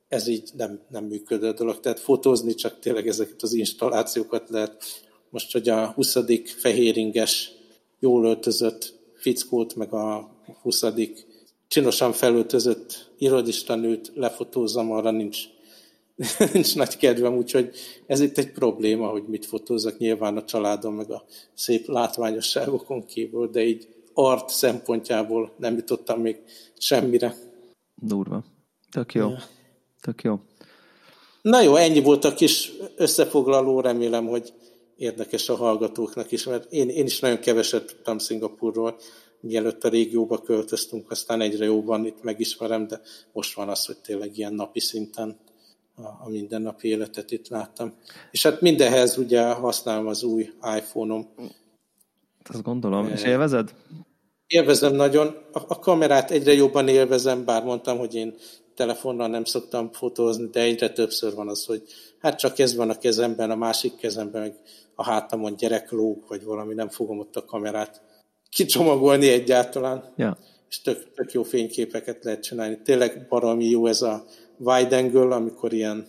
ez így nem, nem működő dolog. Tehát fotózni csak tényleg ezeket az installációkat lehet. Most, hogy a 20. fehéringes, jól öltözött fickót, meg a 20 csinosan felöltözött irodista-nőt lefotózzam, arra nincs, nincs nagy kedvem, úgyhogy ez itt egy probléma, hogy mit fotózzak nyilván a családom, meg a szép látványosságokon kívül, de így art szempontjából nem jutottam még semmire. Durva. Tök jó. Ja. Tök jó. Na jó, ennyi volt a kis összefoglaló, remélem, hogy érdekes a hallgatóknak is, mert én, én is nagyon keveset tudtam Szingapurról, mielőtt a régióba költöztünk, aztán egyre jobban itt megismerem, de most van az, hogy tényleg ilyen napi szinten a, a mindennapi életet itt láttam. És hát mindenhez ugye használom az új iPhone-om. Azt gondolom. És élvezed? Élvezem nagyon. A, a kamerát egyre jobban élvezem, bár mondtam, hogy én telefonnal nem szoktam fotózni, de egyre többször van az, hogy hát csak ez van a kezemben, a másik kezemben meg a hátamon gyerek lóg, vagy valami, nem fogom ott a kamerát kicsomagolni egyáltalán. Ja. És tök, tök jó fényképeket lehet csinálni. Tényleg baromi jó ez a wide angle, amikor ilyen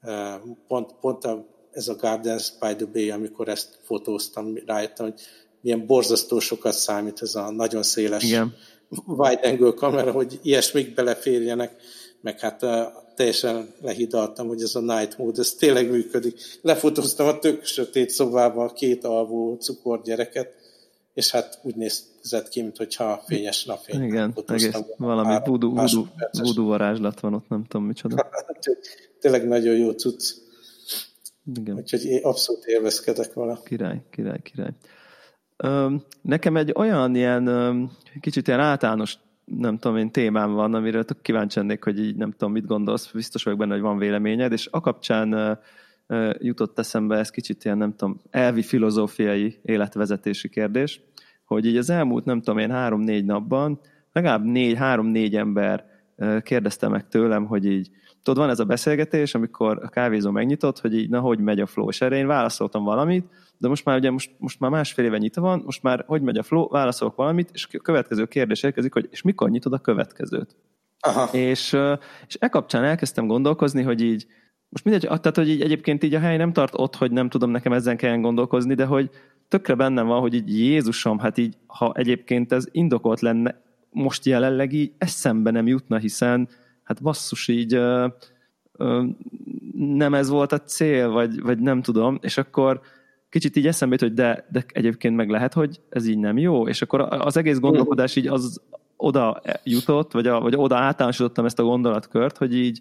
eh, pont, pont a, ez a Gardens by the Bay, amikor ezt fotóztam, rájöttem, hogy milyen borzasztó sokat számít ez a nagyon széles Igen. wide angle kamera, hogy ilyesmik beleférjenek, meg hát uh, teljesen lehidaltam, hogy ez a night mode, ez tényleg működik. Lefotóztam a tök sötét szobában a két alvó cukorgyereket, és hát úgy nézett ki, mintha fényes napfény. Igen, egész valami voodoo, voodoo varázslat van ott, nem tudom micsoda. Tényleg nagyon jó cucc. Igen. Úgyhogy én abszolút élvezkedek vele. Király, király, király. Nekem egy olyan ilyen kicsit ilyen általános nem tudom én, témám van, amiről tök kíváncsi lennék, hogy így nem tudom, mit gondolsz, biztos vagyok benne, hogy van véleményed, és a kapcsán jutott eszembe ez kicsit ilyen, nem tudom, elvi filozófiai életvezetési kérdés, hogy így az elmúlt, nem tudom én, három-négy napban legalább négy, három-négy ember kérdezte meg tőlem, hogy így, tudod, van ez a beszélgetés, amikor a kávézó megnyitott, hogy így, na, hogy megy a flow, és erre én válaszoltam valamit, de most már ugye most, most már másfél éve nyitva van, most már hogy megy a flow, válaszolok valamit, és a következő kérdés érkezik, hogy és mikor nyitod a következőt. Aha. És, és e kapcsán elkezdtem gondolkozni, hogy így, most mindegy, tehát, hogy így egyébként így a hely nem tart ott, hogy nem tudom, nekem ezen kellene gondolkozni, de hogy tökre bennem van, hogy így Jézusom, hát így, ha egyébként ez indokolt lenne, most jelenleg így eszembe nem jutna, hiszen hát basszus így ö, ö, nem ez volt a cél, vagy, vagy nem tudom, és akkor kicsit így eszembe jut, hogy de, de egyébként meg lehet, hogy ez így nem jó, és akkor az egész gondolkodás így az oda jutott, vagy, a, vagy oda általánosítottam ezt a gondolatkört, hogy így,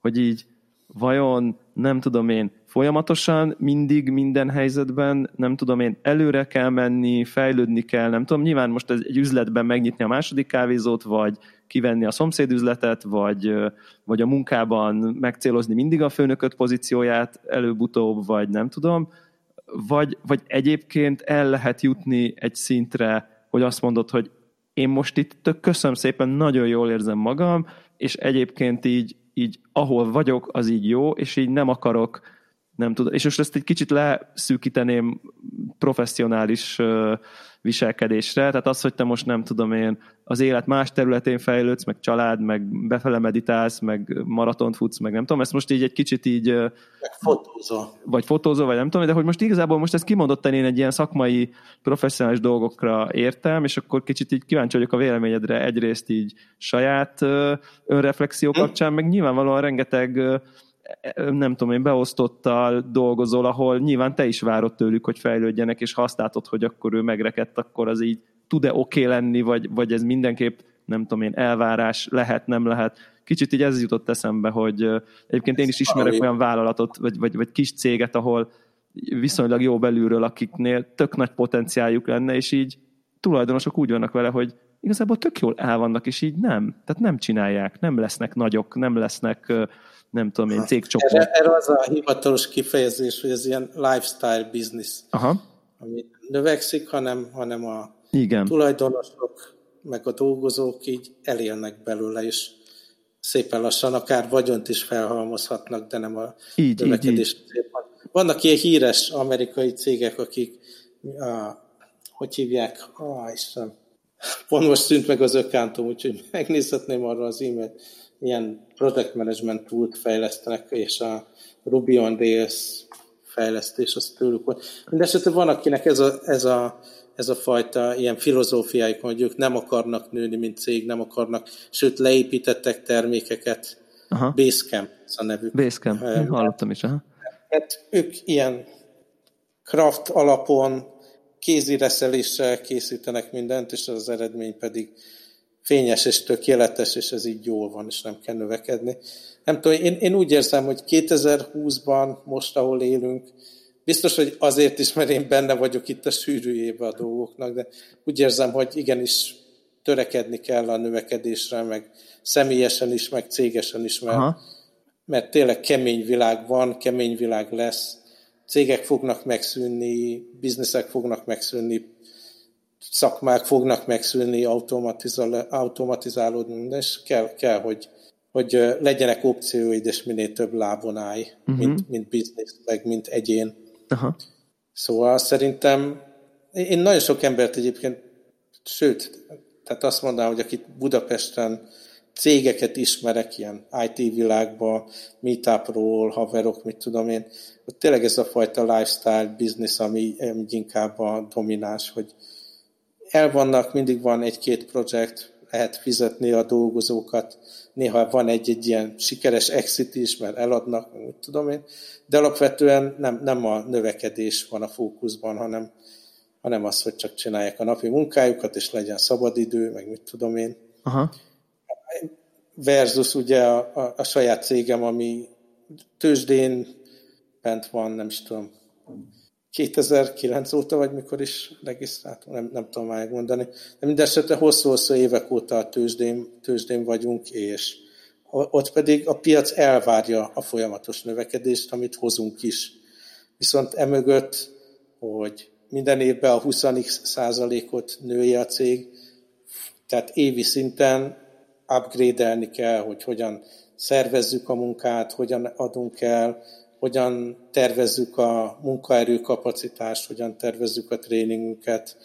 hogy így vajon nem tudom én, folyamatosan, mindig, minden helyzetben, nem tudom én, előre kell menni, fejlődni kell, nem tudom, nyilván most egy üzletben megnyitni a második kávézót, vagy kivenni a szomszédüzletet, vagy, vagy a munkában megcélozni mindig a főnököt pozícióját előbb-utóbb, vagy nem tudom, vagy, vagy egyébként el lehet jutni egy szintre, hogy azt mondod, hogy én most itt tök köszönöm szépen, nagyon jól érzem magam, és egyébként így, így ahol vagyok, az így jó, és így nem akarok, nem tudom, és most ezt egy kicsit leszűkíteném professzionális viselkedésre, tehát az, hogy te most nem tudom én az élet más területén fejlődsz, meg család, meg befele meditálsz, meg maratont futsz, meg nem tudom, ezt most így egy kicsit így... Meg fotózol. Vagy fotózol, vagy nem tudom, de hogy most igazából most ezt kimondottan én egy ilyen szakmai, professzionális dolgokra értem, és akkor kicsit így kíváncsi vagyok a véleményedre egyrészt így saját önreflexió hm. kapcsán, meg nyilvánvalóan rengeteg nem tudom én, beosztottal dolgozol, ahol nyilván te is várod tőlük, hogy fejlődjenek, és ha azt látod, hogy akkor ő megrekedt, akkor az így tud-e oké okay lenni, vagy, vagy ez mindenképp, nem tudom én, elvárás lehet, nem lehet. Kicsit így ez jutott eszembe, hogy egyébként én is ismerek olyan vállalatot, vagy, vagy, vagy kis céget, ahol viszonylag jó belülről, akiknél tök nagy potenciáljuk lenne, és így tulajdonosok úgy vannak vele, hogy igazából tök jól el vannak, és így nem. Tehát nem csinálják, nem lesznek nagyok, nem lesznek nem tudom én, cégcsoport. Erre, erre az a hivatalos kifejezés, hogy ez ilyen lifestyle business, Aha. ami növekszik, hanem, hanem a Igen. tulajdonosok, meg a dolgozók így elélnek belőle, és szépen lassan akár vagyont is felhalmozhatnak, de nem a így, növekedés. Így, így. Vannak ilyen híres amerikai cégek, akik a, hogy hívják? Ah, Isten. Pont most szűnt meg az ökántom, úgyhogy megnézhetném arra az e-mailt ilyen project management tool fejlesztenek, és a Ruby on Rails fejlesztés az tőlük volt. Mindenesetre van, akinek ez a, ez a, ez a fajta ilyen filozófiájuk, hogy ők nem akarnak nőni, mint cég, nem akarnak, sőt leépítettek termékeket. Aha. Basecamp ez a nevük. Basecamp, uh, hallottam is. Aha. Hát ők ilyen craft alapon kézireszeléssel készítenek mindent, és az eredmény pedig fényes és tökéletes, és ez így jól van, és nem kell növekedni. Nem tudom, én, én úgy érzem, hogy 2020-ban, most ahol élünk, biztos, hogy azért is, mert én benne vagyok itt a sűrűjébe a dolgoknak, de úgy érzem, hogy igenis törekedni kell a növekedésre, meg személyesen is, meg cégesen is, mert, mert tényleg kemény világ van, kemény világ lesz, cégek fognak megszűnni, bizniszek fognak megszűnni, szakmák fognak megszűnni, automatizálódni, és kell, kell hogy, hogy legyenek opcióid, és minél több lábon állj, uh-huh. mint, mint biznisz, meg mint egyén. Aha. Szóval szerintem én nagyon sok embert egyébként, sőt, tehát azt mondanám, hogy akit Budapesten cégeket ismerek ilyen IT világban, meetupról, haverok, mit tudom én, hogy tényleg ez a fajta lifestyle business, ami inkább a domináns, hogy, el vannak, mindig van egy-két projekt, lehet fizetni a dolgozókat, néha van egy-egy ilyen sikeres exit is, mert eladnak, mit tudom én, de alapvetően nem, nem a növekedés van a fókuszban, hanem, hanem az, hogy csak csinálják a napi munkájukat, és legyen szabadidő, meg mit tudom én. Aha. Versus ugye a, a, a saját cégem, ami tőzsdén bent van, nem is tudom, 2009 óta, vagy mikor is regisztráltunk, nem, nem tudom megmondani. De mindesetre hosszú-hosszú évek óta a tőzsdén, tőzsdén vagyunk, és ott pedig a piac elvárja a folyamatos növekedést, amit hozunk is. Viszont emögött, hogy minden évben a 20 százalékot nője a cég, tehát évi szinten upgrade-elni kell, hogy hogyan szervezzük a munkát, hogyan adunk el, hogyan tervezzük a munkaerőkapacitást, hogyan tervezzük a tréningünket,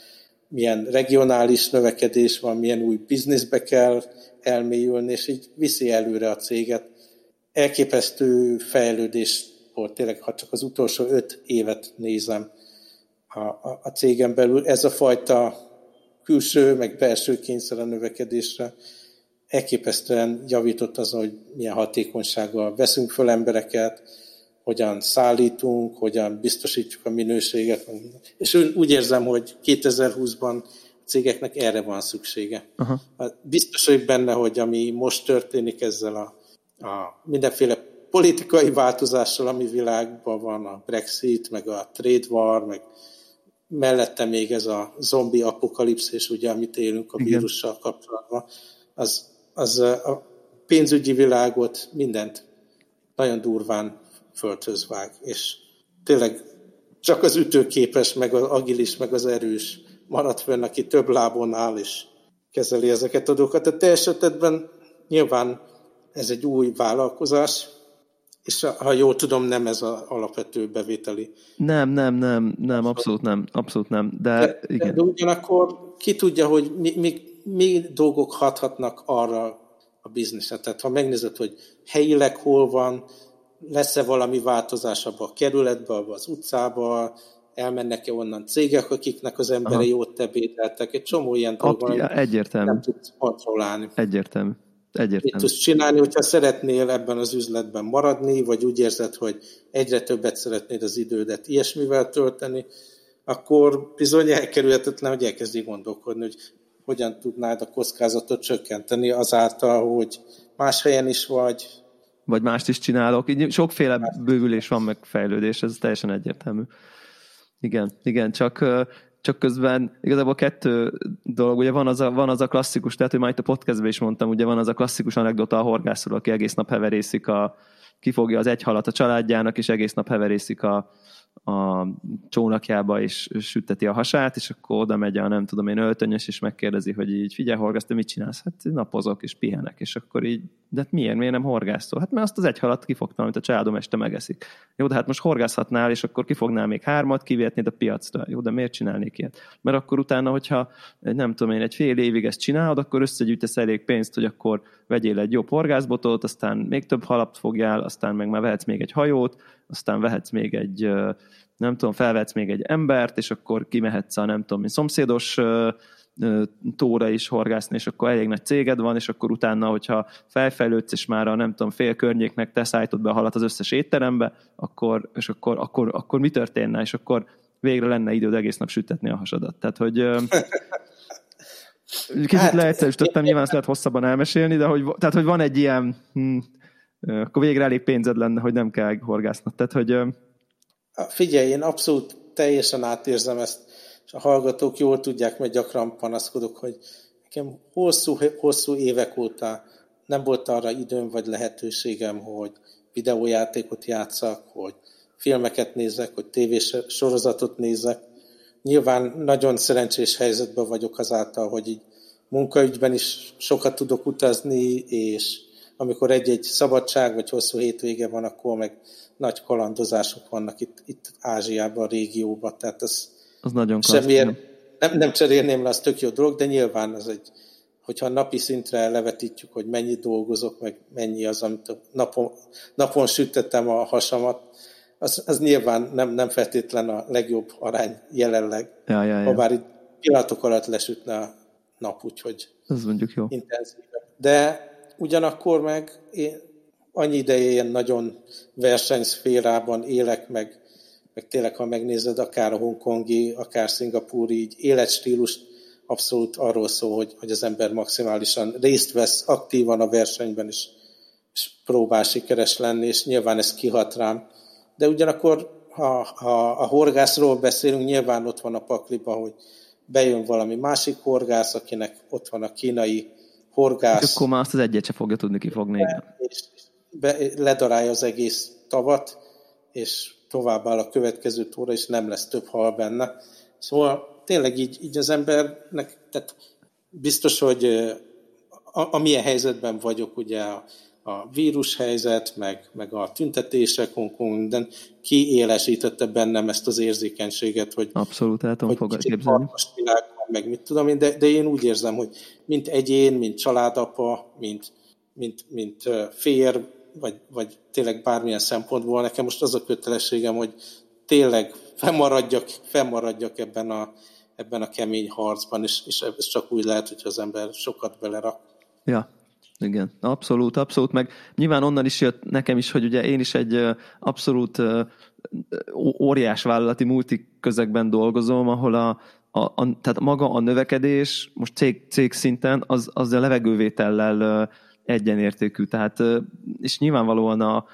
milyen regionális növekedés van, milyen új bizniszbe kell elmélyülni, és így viszi előre a céget. Elképesztő fejlődés volt tényleg, ha csak az utolsó öt évet nézem a, a, a cégen belül. Ez a fajta külső, meg belső kényszer a növekedésre elképesztően javított az, hogy milyen hatékonysággal veszünk föl embereket, hogyan szállítunk, hogyan biztosítjuk a minőséget. És úgy érzem, hogy 2020-ban a cégeknek erre van szüksége. Aha. Biztos vagyok benne, hogy ami most történik ezzel a, a mindenféle politikai változással, ami világban van, a Brexit, meg a trade war, meg mellette még ez a zombi apokalipszis, ugye, amit élünk a vírussal kapcsolatban, az, az a pénzügyi világot, mindent nagyon durván földhöz vág, és tényleg csak az ütőképes, meg az agilis, meg az erős marad fönn, aki több lábon áll, és kezeli ezeket a dolgokat. A te esetedben nyilván ez egy új vállalkozás, és ha jól tudom, nem ez az alapvető bevételi. Nem, nem, nem, nem, abszolút nem, abszolút nem, de, de igen. De ugyanakkor ki tudja, hogy mi, mi, mi dolgok hathatnak arra a bizniszre. Tehát ha megnézed, hogy helyileg hol van, lesz-e valami változás abba a kerületbe, abba az utcába, elmennek-e onnan cégek, akiknek az emberei Aha. ott ebédeltek, egy csomó ilyen dolog van, egyértelmű. nem tudsz kontrollálni. Egyértelmű. Egyértelmű. Mit tudsz csinálni, hogyha szeretnél ebben az üzletben maradni, vagy úgy érzed, hogy egyre többet szeretnéd az idődet ilyesmivel tölteni, akkor bizony elkerülhetetlen, hogy elkezdi gondolkodni, hogy hogyan tudnád a kockázatot csökkenteni azáltal, hogy más helyen is vagy, vagy mást is csinálok. Így sokféle bővülés van, meg fejlődés, ez teljesen egyértelmű. Igen, igen, csak, csak közben igazából kettő dolog, ugye van az a, van az a klasszikus, tehát hogy már itt a podcastben is mondtam, ugye van az a klasszikus anekdota a horgászról, aki egész nap heverészik a, kifogja az egy halat a családjának, és egész nap heverészik a, a csónakjába, és sütteti a hasát, és akkor oda megy a nem tudom én öltönyös, és megkérdezi, hogy így figyelj, horgász, te mit csinálsz? Hát napozok, és pihenek, és akkor így, de hát miért, miért nem horgászol? Hát mert azt az egy halat kifogtam, amit a családom este megeszik. Jó, de hát most horgászhatnál, és akkor kifognál még hármat, kivihetnéd a piacra. Jó, de miért csinálnék ilyet? Mert akkor utána, hogyha nem tudom én, egy fél évig ezt csinálod, akkor összegyűjtesz elég pénzt, hogy akkor vegyél egy jobb horgászbotot, aztán még több halat fogjál, aztán meg már vehetsz még egy hajót, aztán vehetsz még egy, nem tudom, felvetsz még egy embert, és akkor kimehetsz a nem tudom, mi szomszédos tóra is horgászni, és akkor elég nagy céged van, és akkor utána, hogyha felfejlődsz, és már a nem tudom, fél környéknek te szállítod be a halat az összes étterembe, akkor, és akkor, akkor, akkor mi történne, és akkor végre lenne időd egész nap sütetni a hasadat. Tehát, hogy kicsit hát, leegyszerűsítettem, nyilván ezt lehet hosszabban elmesélni, de hogy, tehát, hogy van egy ilyen, hm, akkor végre elég pénzed lenne, hogy nem kell horgásznod. Tehát, hogy... Figyelj, én abszolút teljesen átérzem ezt, és a hallgatók jól tudják, mert gyakran panaszkodok, hogy nekem hosszú, hosszú évek óta nem volt arra időm vagy lehetőségem, hogy videójátékot játszak, hogy filmeket nézek, hogy tévés sorozatot nézek. Nyilván nagyon szerencsés helyzetben vagyok azáltal, hogy így munkaügyben is sokat tudok utazni, és amikor egy-egy szabadság vagy hosszú hétvége van, akkor meg nagy kalandozások vannak itt, itt Ázsiában, a régióban, tehát ez az nagyon semmiért, nem, nem cserélném le, az tök jó dolog, de nyilván az egy, hogyha napi szintre levetítjük, hogy mennyi dolgozok, meg mennyi az, amit napon, napon sütettem a hasamat, az, az nyilván nem, nem feltétlen a legjobb arány jelenleg. Ja, ja, ja. Ha bár itt pillanatok alatt lesütne a nap, úgyhogy ez mondjuk jó. intenzívebb. De ugyanakkor meg én annyi ideje ilyen nagyon versenyszférában élek, meg, meg tényleg, ha megnézed, akár a hongkongi, akár szingapúri így életstílus abszolút arról szól, hogy, hogy az ember maximálisan részt vesz aktívan a versenyben, és, és próbál sikeres lenni, és nyilván ez kihat rám. De ugyanakkor, ha, ha a horgászról beszélünk, nyilván ott van a pakliban, hogy bejön valami másik horgász, akinek ott van a kínai horgász. És akkor már azt az egyet se fogja tudni kifogni. És be, ledarálja az egész tavat, és továbbáll a következő tóra, és nem lesz több hal benne. Szóval tényleg így, így az embernek, tehát biztos, hogy a, amilyen helyzetben vagyok, ugye a, a vírushelyzet, meg, meg a tüntetések, Hongkong, minden kiélesítette bennem ezt az érzékenységet, hogy abszolút el tudom hogy képzelni. Világ, meg mit tudom én, de, de én úgy érzem, hogy mint egyén, mint családapa, mint, mint, mint fér, vagy, vagy tényleg bármilyen szempontból nekem most az a kötelességem, hogy tényleg fennmaradjak, fennmaradjak ebben a, ebben a kemény harcban, és, és ez csak úgy lehet, hogyha az ember sokat belerak. Ja, igen, abszolút, abszolút, meg nyilván onnan is jött nekem is, hogy ugye én is egy abszolút óriás vállalati multi közegben dolgozom, ahol a, a, a, tehát maga a növekedés most cég, cég szinten az, az a levegővétellel egyenértékű, tehát és nyilvánvalóan a,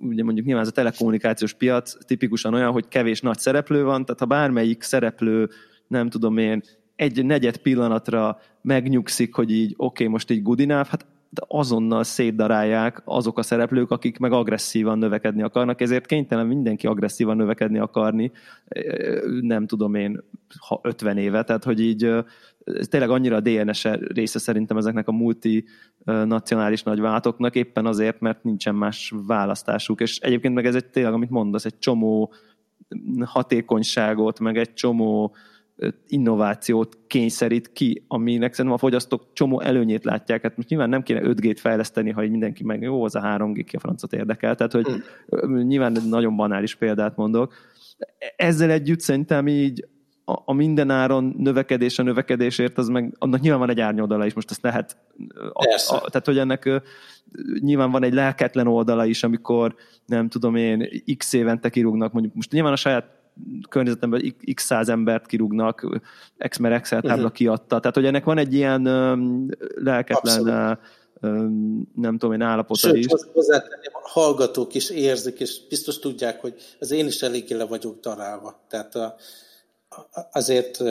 ugye mondjuk nyilván ez a telekommunikációs piac tipikusan olyan, hogy kevés nagy szereplő van, tehát ha bármelyik szereplő, nem tudom én, egy negyed pillanatra megnyugszik, hogy így oké, okay, most így good enough, hát de azonnal szétdarálják azok a szereplők, akik meg agresszívan növekedni akarnak, ezért kénytelen mindenki agresszívan növekedni akarni, nem tudom én, ha 50 éve, tehát hogy így tényleg annyira a DNS része szerintem ezeknek a multinacionális nagyváltoknak, éppen azért, mert nincsen más választásuk, és egyébként meg ez egy tényleg, amit mondasz, egy csomó hatékonyságot, meg egy csomó innovációt kényszerít ki, aminek szerintem a fogyasztók csomó előnyét látják. Hát most nyilván nem kéne 5G-t fejleszteni, ha mindenki meg jó, az a 3G ki a francot érdekel. Tehát, hogy hmm. nyilván nagyon banális példát mondok. Ezzel együtt szerintem így a, a mindenáron növekedés a növekedésért, az meg, annak nyilván van egy árnyoldala is, most ezt lehet, a, a, tehát hogy ennek nyilván van egy lelketlen oldala is, amikor nem tudom én, x évente kirúgnak, mondjuk most nyilván a saját környezetemben x száz embert kirúgnak, Exmer Excel tábla uh-huh. kiadta. Tehát, hogy ennek van egy ilyen lelketlen nem tudom én állapota Sőt, is. hozzátenném, a hallgatók is érzik, és biztos tudják, hogy az én is eléggé le vagyok darálva. Tehát a, azért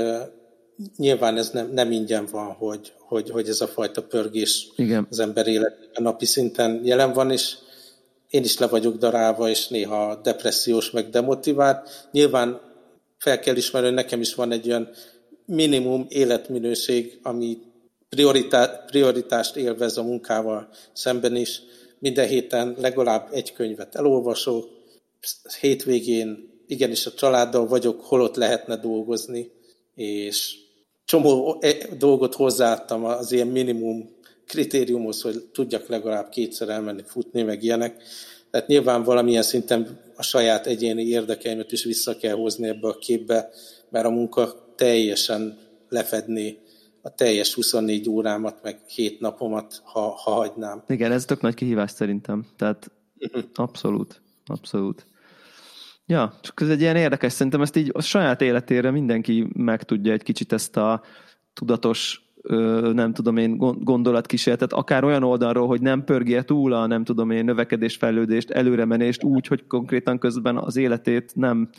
nyilván ez nem, nem ingyen van, hogy, hogy, hogy ez a fajta pörgés Igen. az ember életében napi szinten jelen van, és én is le vagyok darálva, és néha depressziós, meg demotivált. Nyilván fel kell ismerni, hogy nekem is van egy olyan minimum életminőség, ami prioritá- prioritást élvez a munkával szemben is. Minden héten legalább egy könyvet elolvasok, hétvégén igenis a családdal vagyok, holott lehetne dolgozni, és csomó e, dolgot hozzáadtam az ilyen minimum kritériumhoz, hogy tudjak legalább kétszer elmenni futni, meg ilyenek. Tehát nyilván valamilyen szinten a saját egyéni érdekeimet is vissza kell hozni ebbe a képbe, mert a munka teljesen lefedni a teljes 24 órámat, meg 7 napomat, ha, ha hagynám. Igen, ez tök nagy kihívás szerintem. Tehát uh-huh. abszolút, abszolút. Ja, csak ez egy ilyen érdekes, szerintem ezt így a saját életére mindenki meg tudja egy kicsit ezt a tudatos nem tudom én, gondolatkísérletet, akár olyan oldalról, hogy nem pörgje túl a nem tudom én növekedés, fejlődést, előremenést úgy, hogy konkrétan közben az életét nem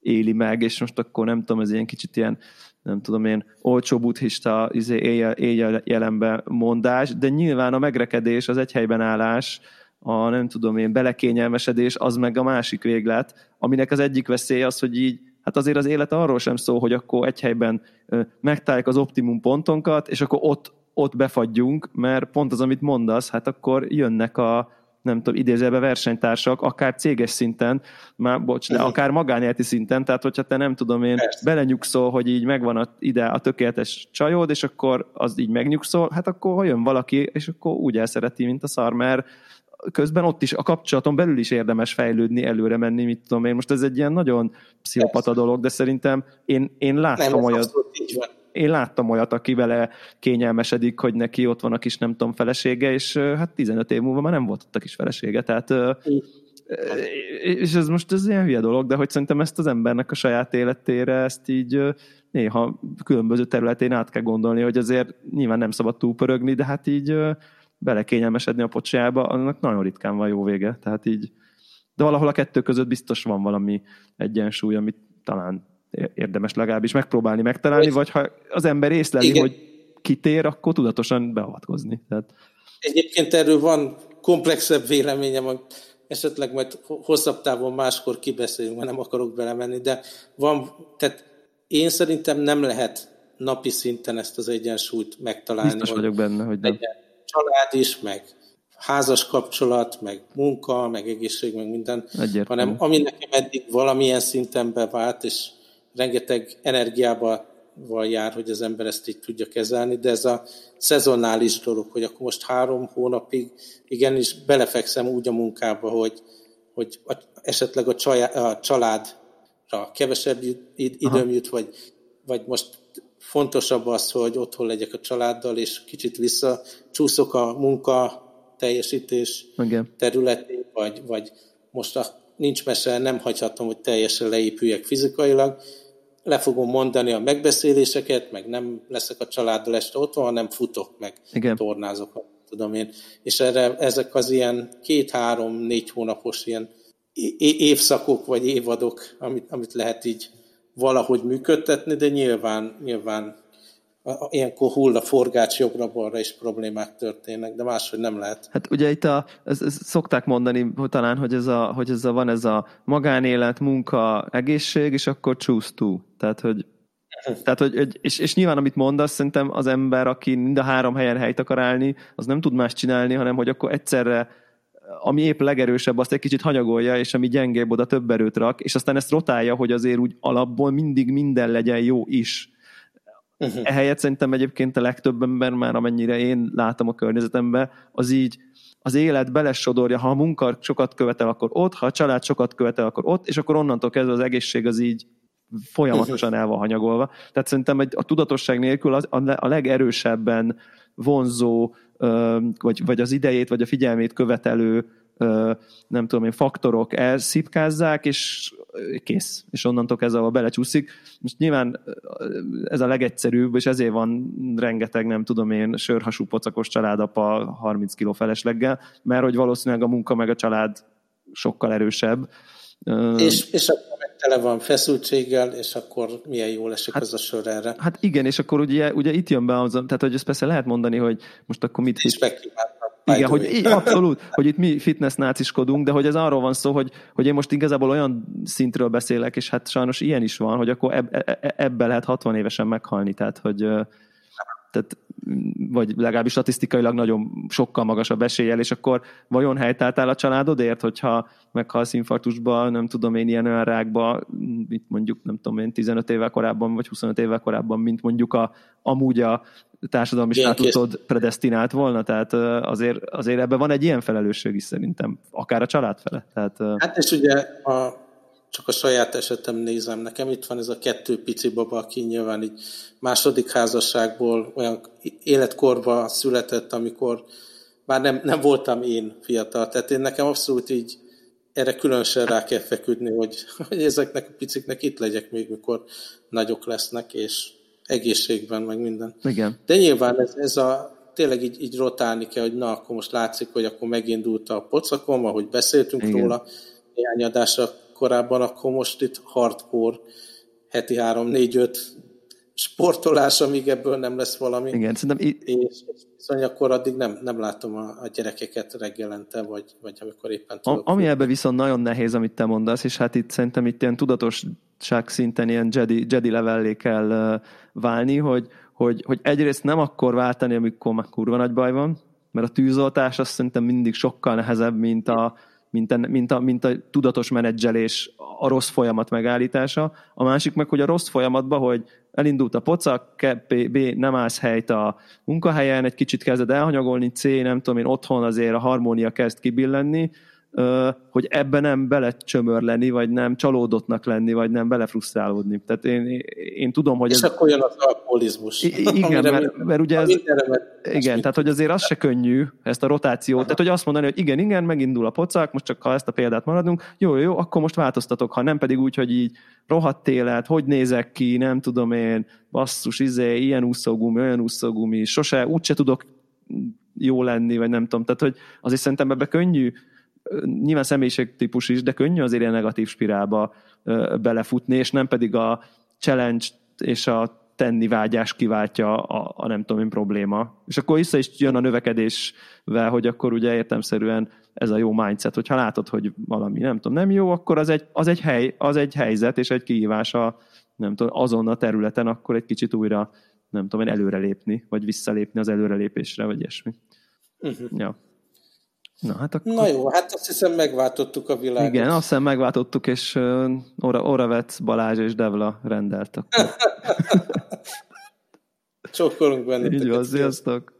éli meg, és most akkor nem tudom, ez ilyen kicsit ilyen, nem tudom én, olcsó buddhista izé, éjjel, éjjel jelenbe mondás, de nyilván a megrekedés, az egyhelyben állás, a nem tudom én, belekényelmesedés, az meg a másik véglet, aminek az egyik veszély az, hogy így hát azért az élet arról sem szól, hogy akkor egy helyben megtaláljuk az optimum pontonkat, és akkor ott, ott befagyjunk, mert pont az, amit mondasz, hát akkor jönnek a, nem tudom, idézőbe versenytársak, akár céges szinten, már, bocs, de akár magánéleti szinten, tehát hogyha te nem tudom én, Persze. belenyugszol, hogy így megvan a, ide a tökéletes csajod, és akkor az így megnyugszol, hát akkor jön valaki, és akkor úgy elszereti, mint a szar, mert közben ott is a kapcsolaton belül is érdemes fejlődni, előre menni, mit tudom én. Most ez egy ilyen nagyon pszichopata dolog, de szerintem én, én láttam nem, olyat, én láttam olyat, aki vele kényelmesedik, hogy neki ott van a kis nem tudom felesége, és hát 15 év múlva már nem volt ott a kis felesége, tehát és ez most ez ilyen hülye dolog, de hogy szerintem ezt az embernek a saját életére, ezt így néha különböző területén át kell gondolni, hogy azért nyilván nem szabad túlpörögni, de hát így belekényelmesedni a pocsájába, annak nagyon ritkán van jó vége. Tehát így De valahol a kettő között biztos van valami egyensúly, amit talán érdemes legalábbis megpróbálni megtalálni, vagy ha az ember észleli, Igen. hogy kitér, akkor tudatosan beavatkozni. Tehát... Egyébként erről van komplexebb véleményem, esetleg majd hosszabb távon máskor kibeszélünk, mert nem akarok belemenni, de van, tehát én szerintem nem lehet napi szinten ezt az egyensúlyt megtalálni. Biztos vagyok benne, hogy nem. Család is, meg házas kapcsolat, meg munka, meg egészség, meg minden, Egyértelmű. hanem ami nekem eddig valamilyen szinten bevált, és rengeteg energiába jár, hogy az ember ezt így tudja kezelni, de ez a szezonális dolog, hogy akkor most három hónapig igenis belefekszem úgy a munkába, hogy, hogy esetleg a, csajá, a családra kevesebb időm jut, vagy, vagy most fontosabb az, hogy otthon legyek a családdal, és kicsit visszacsúszok a munka teljesítés Igen. területén, vagy, vagy most a, nincs mese, nem hagyhatom, hogy teljesen leépüljek fizikailag, le fogom mondani a megbeszéléseket, meg nem leszek a családdal este otthon, hanem futok, meg Igen. tornázok, tudom én. És erre, ezek az ilyen két-három-négy hónapos ilyen évszakok vagy évadok, amit, amit lehet így valahogy működtetni, de nyilván, nyilván ilyenkor hull a forgács jobbra-balra is problémák történnek, de máshogy nem lehet. Hát ugye itt a, ez, ez szokták mondani hogy talán, hogy ez, a, hogy ez a, van ez a magánélet, munka, egészség, és akkor choose to. Tehát, hogy tehát, hogy, és, és nyilván, amit mondasz, szerintem az ember, aki mind a három helyen helyt akar állni, az nem tud más csinálni, hanem hogy akkor egyszerre ami épp legerősebb, azt egy kicsit hanyagolja, és ami gyengébb, oda több erőt rak, és aztán ezt rotálja, hogy azért úgy alapból mindig minden legyen jó is. Uh-huh. Ehelyett szerintem egyébként a legtöbb ember már, amennyire én látom a környezetemben, az így az élet belesodorja, ha a munka sokat követel, akkor ott, ha a család sokat követel, akkor ott, és akkor onnantól kezdve az egészség az így folyamatosan el van hanyagolva. Tehát szerintem a tudatosság nélkül az, a legerősebben vonzó, vagy, vagy az idejét, vagy a figyelmét követelő nem tudom én, faktorok elszipkázzák, és kész. És onnantól kezdve a belecsúszik. Most nyilván ez a legegyszerűbb, és ezért van rengeteg, nem tudom én, sörhasú pocakos családapa 30 kiló felesleggel, mert hogy valószínűleg a munka meg a család sokkal erősebb. És, és akkor meg tele van feszültséggel, és akkor milyen jól esik hát, az a sör erre. Hát igen, és akkor ugye, ugye itt jön be az, tehát hogy ezt persze lehet mondani, hogy most akkor mit... És igen, hogy így, abszolút, hogy itt mi fitness náciskodunk, de hogy ez arról van szó, hogy, hogy én most igazából olyan szintről beszélek, és hát sajnos ilyen is van, hogy akkor eb, e, e, ebbe lehet 60 évesen meghalni, tehát hogy tehát, vagy legalábbis statisztikailag nagyon sokkal magasabb eséllyel, és akkor vajon helytáltál a családodért, hogyha meghalsz infarktusba, nem tudom én, ilyen olyan rákba, mit mondjuk, nem tudom én, 15 évvel korábban, vagy 25 évvel korábban, mint mondjuk a, amúgy a társadalmi státuszod predestinált volna, tehát azért, azért ebben van egy ilyen felelősség is szerintem, akár a család fele. Tehát, hát és ugye a, csak a saját esetem nézem, nekem itt van ez a kettő pici baba, aki nyilván így második házasságból olyan életkorba született, amikor már nem, nem voltam én fiatal, tehát én nekem abszolút így erre különösen rá kell feküdni, hogy, hogy ezeknek a piciknek itt legyek még, mikor nagyok lesznek, és egészségben, meg minden. Igen. De nyilván ez, ez a tényleg így, így rotálni kell, hogy na, akkor most látszik, hogy akkor megindult a pocakom, ahogy beszéltünk Igen. róla néhány adásra korábban, akkor most itt hardcore heti 3-4-5 sportolás, amíg ebből nem lesz valami. Igen, szerintem... I- és viszont akkor addig nem, nem látom a, a gyerekeket reggelente, vagy, vagy amikor éppen tudok. A, ami ebben viszont nagyon nehéz, amit te mondasz, és hát itt szerintem itt ilyen tudatosság szinten ilyen Jedi, Jedi levellé kell uh, válni, hogy, hogy, hogy egyrészt nem akkor váltani, amikor már kurva nagy baj van, mert a tűzoltás azt szerintem mindig sokkal nehezebb, mint a, mint a, mint, a, mint a tudatos menedzselés, a rossz folyamat megállítása. A másik meg, hogy a rossz folyamatban, hogy elindult a pocak, B, nem állsz helyt a munkahelyen, egy kicsit kezded elhanyagolni, C, nem tudom én, otthon azért a harmónia kezd kibillenni, hogy ebben nem belecsömörleni, vagy nem csalódottnak lenni, vagy nem belefrusztrálódni. Tehát én, én tudom, hogy... És ez... akkor jön az alkoholizmus. Igen, mert, mert ugye ez... Igen, tehát hogy azért az se könnyű, ezt a rotációt. Tehát, hogy azt mondani, hogy igen, igen, megindul a pocak, most csak ha ezt a példát maradunk, jó, jó, akkor most változtatok, ha nem pedig úgy, hogy így rohadt élet, hogy nézek ki, nem tudom én, basszus, izé, ilyen úszógumi, olyan úszógumi, sose, úgyse tudok jó lenni, vagy nem tudom. Tehát, hogy azért szerintem ebbe könnyű nyilván személyiségtípus is, de könnyű azért ilyen negatív spirálba belefutni, és nem pedig a challenge és a tenni vágyás kiváltja a, a nem tudom én probléma. És akkor vissza is jön a növekedésvel, hogy akkor ugye értemszerűen ez a jó mindset, hogyha látod, hogy valami nem tudom, nem jó, akkor az egy, az egy, hely, az egy helyzet és egy kihívás a, nem tudom, azon a területen, akkor egy kicsit újra, nem tudom, előrelépni, vagy visszalépni az előrelépésre, vagy ilyesmi. Uh-huh. Ja. Na, hát akkor... Na jó, hát azt hiszem megváltottuk a világot. Igen, azt hiszem megváltottuk, és uh, Ora, Oravet, Balázs és Devla rendelt. Csókolunk benneteket. Így van, sziasztok!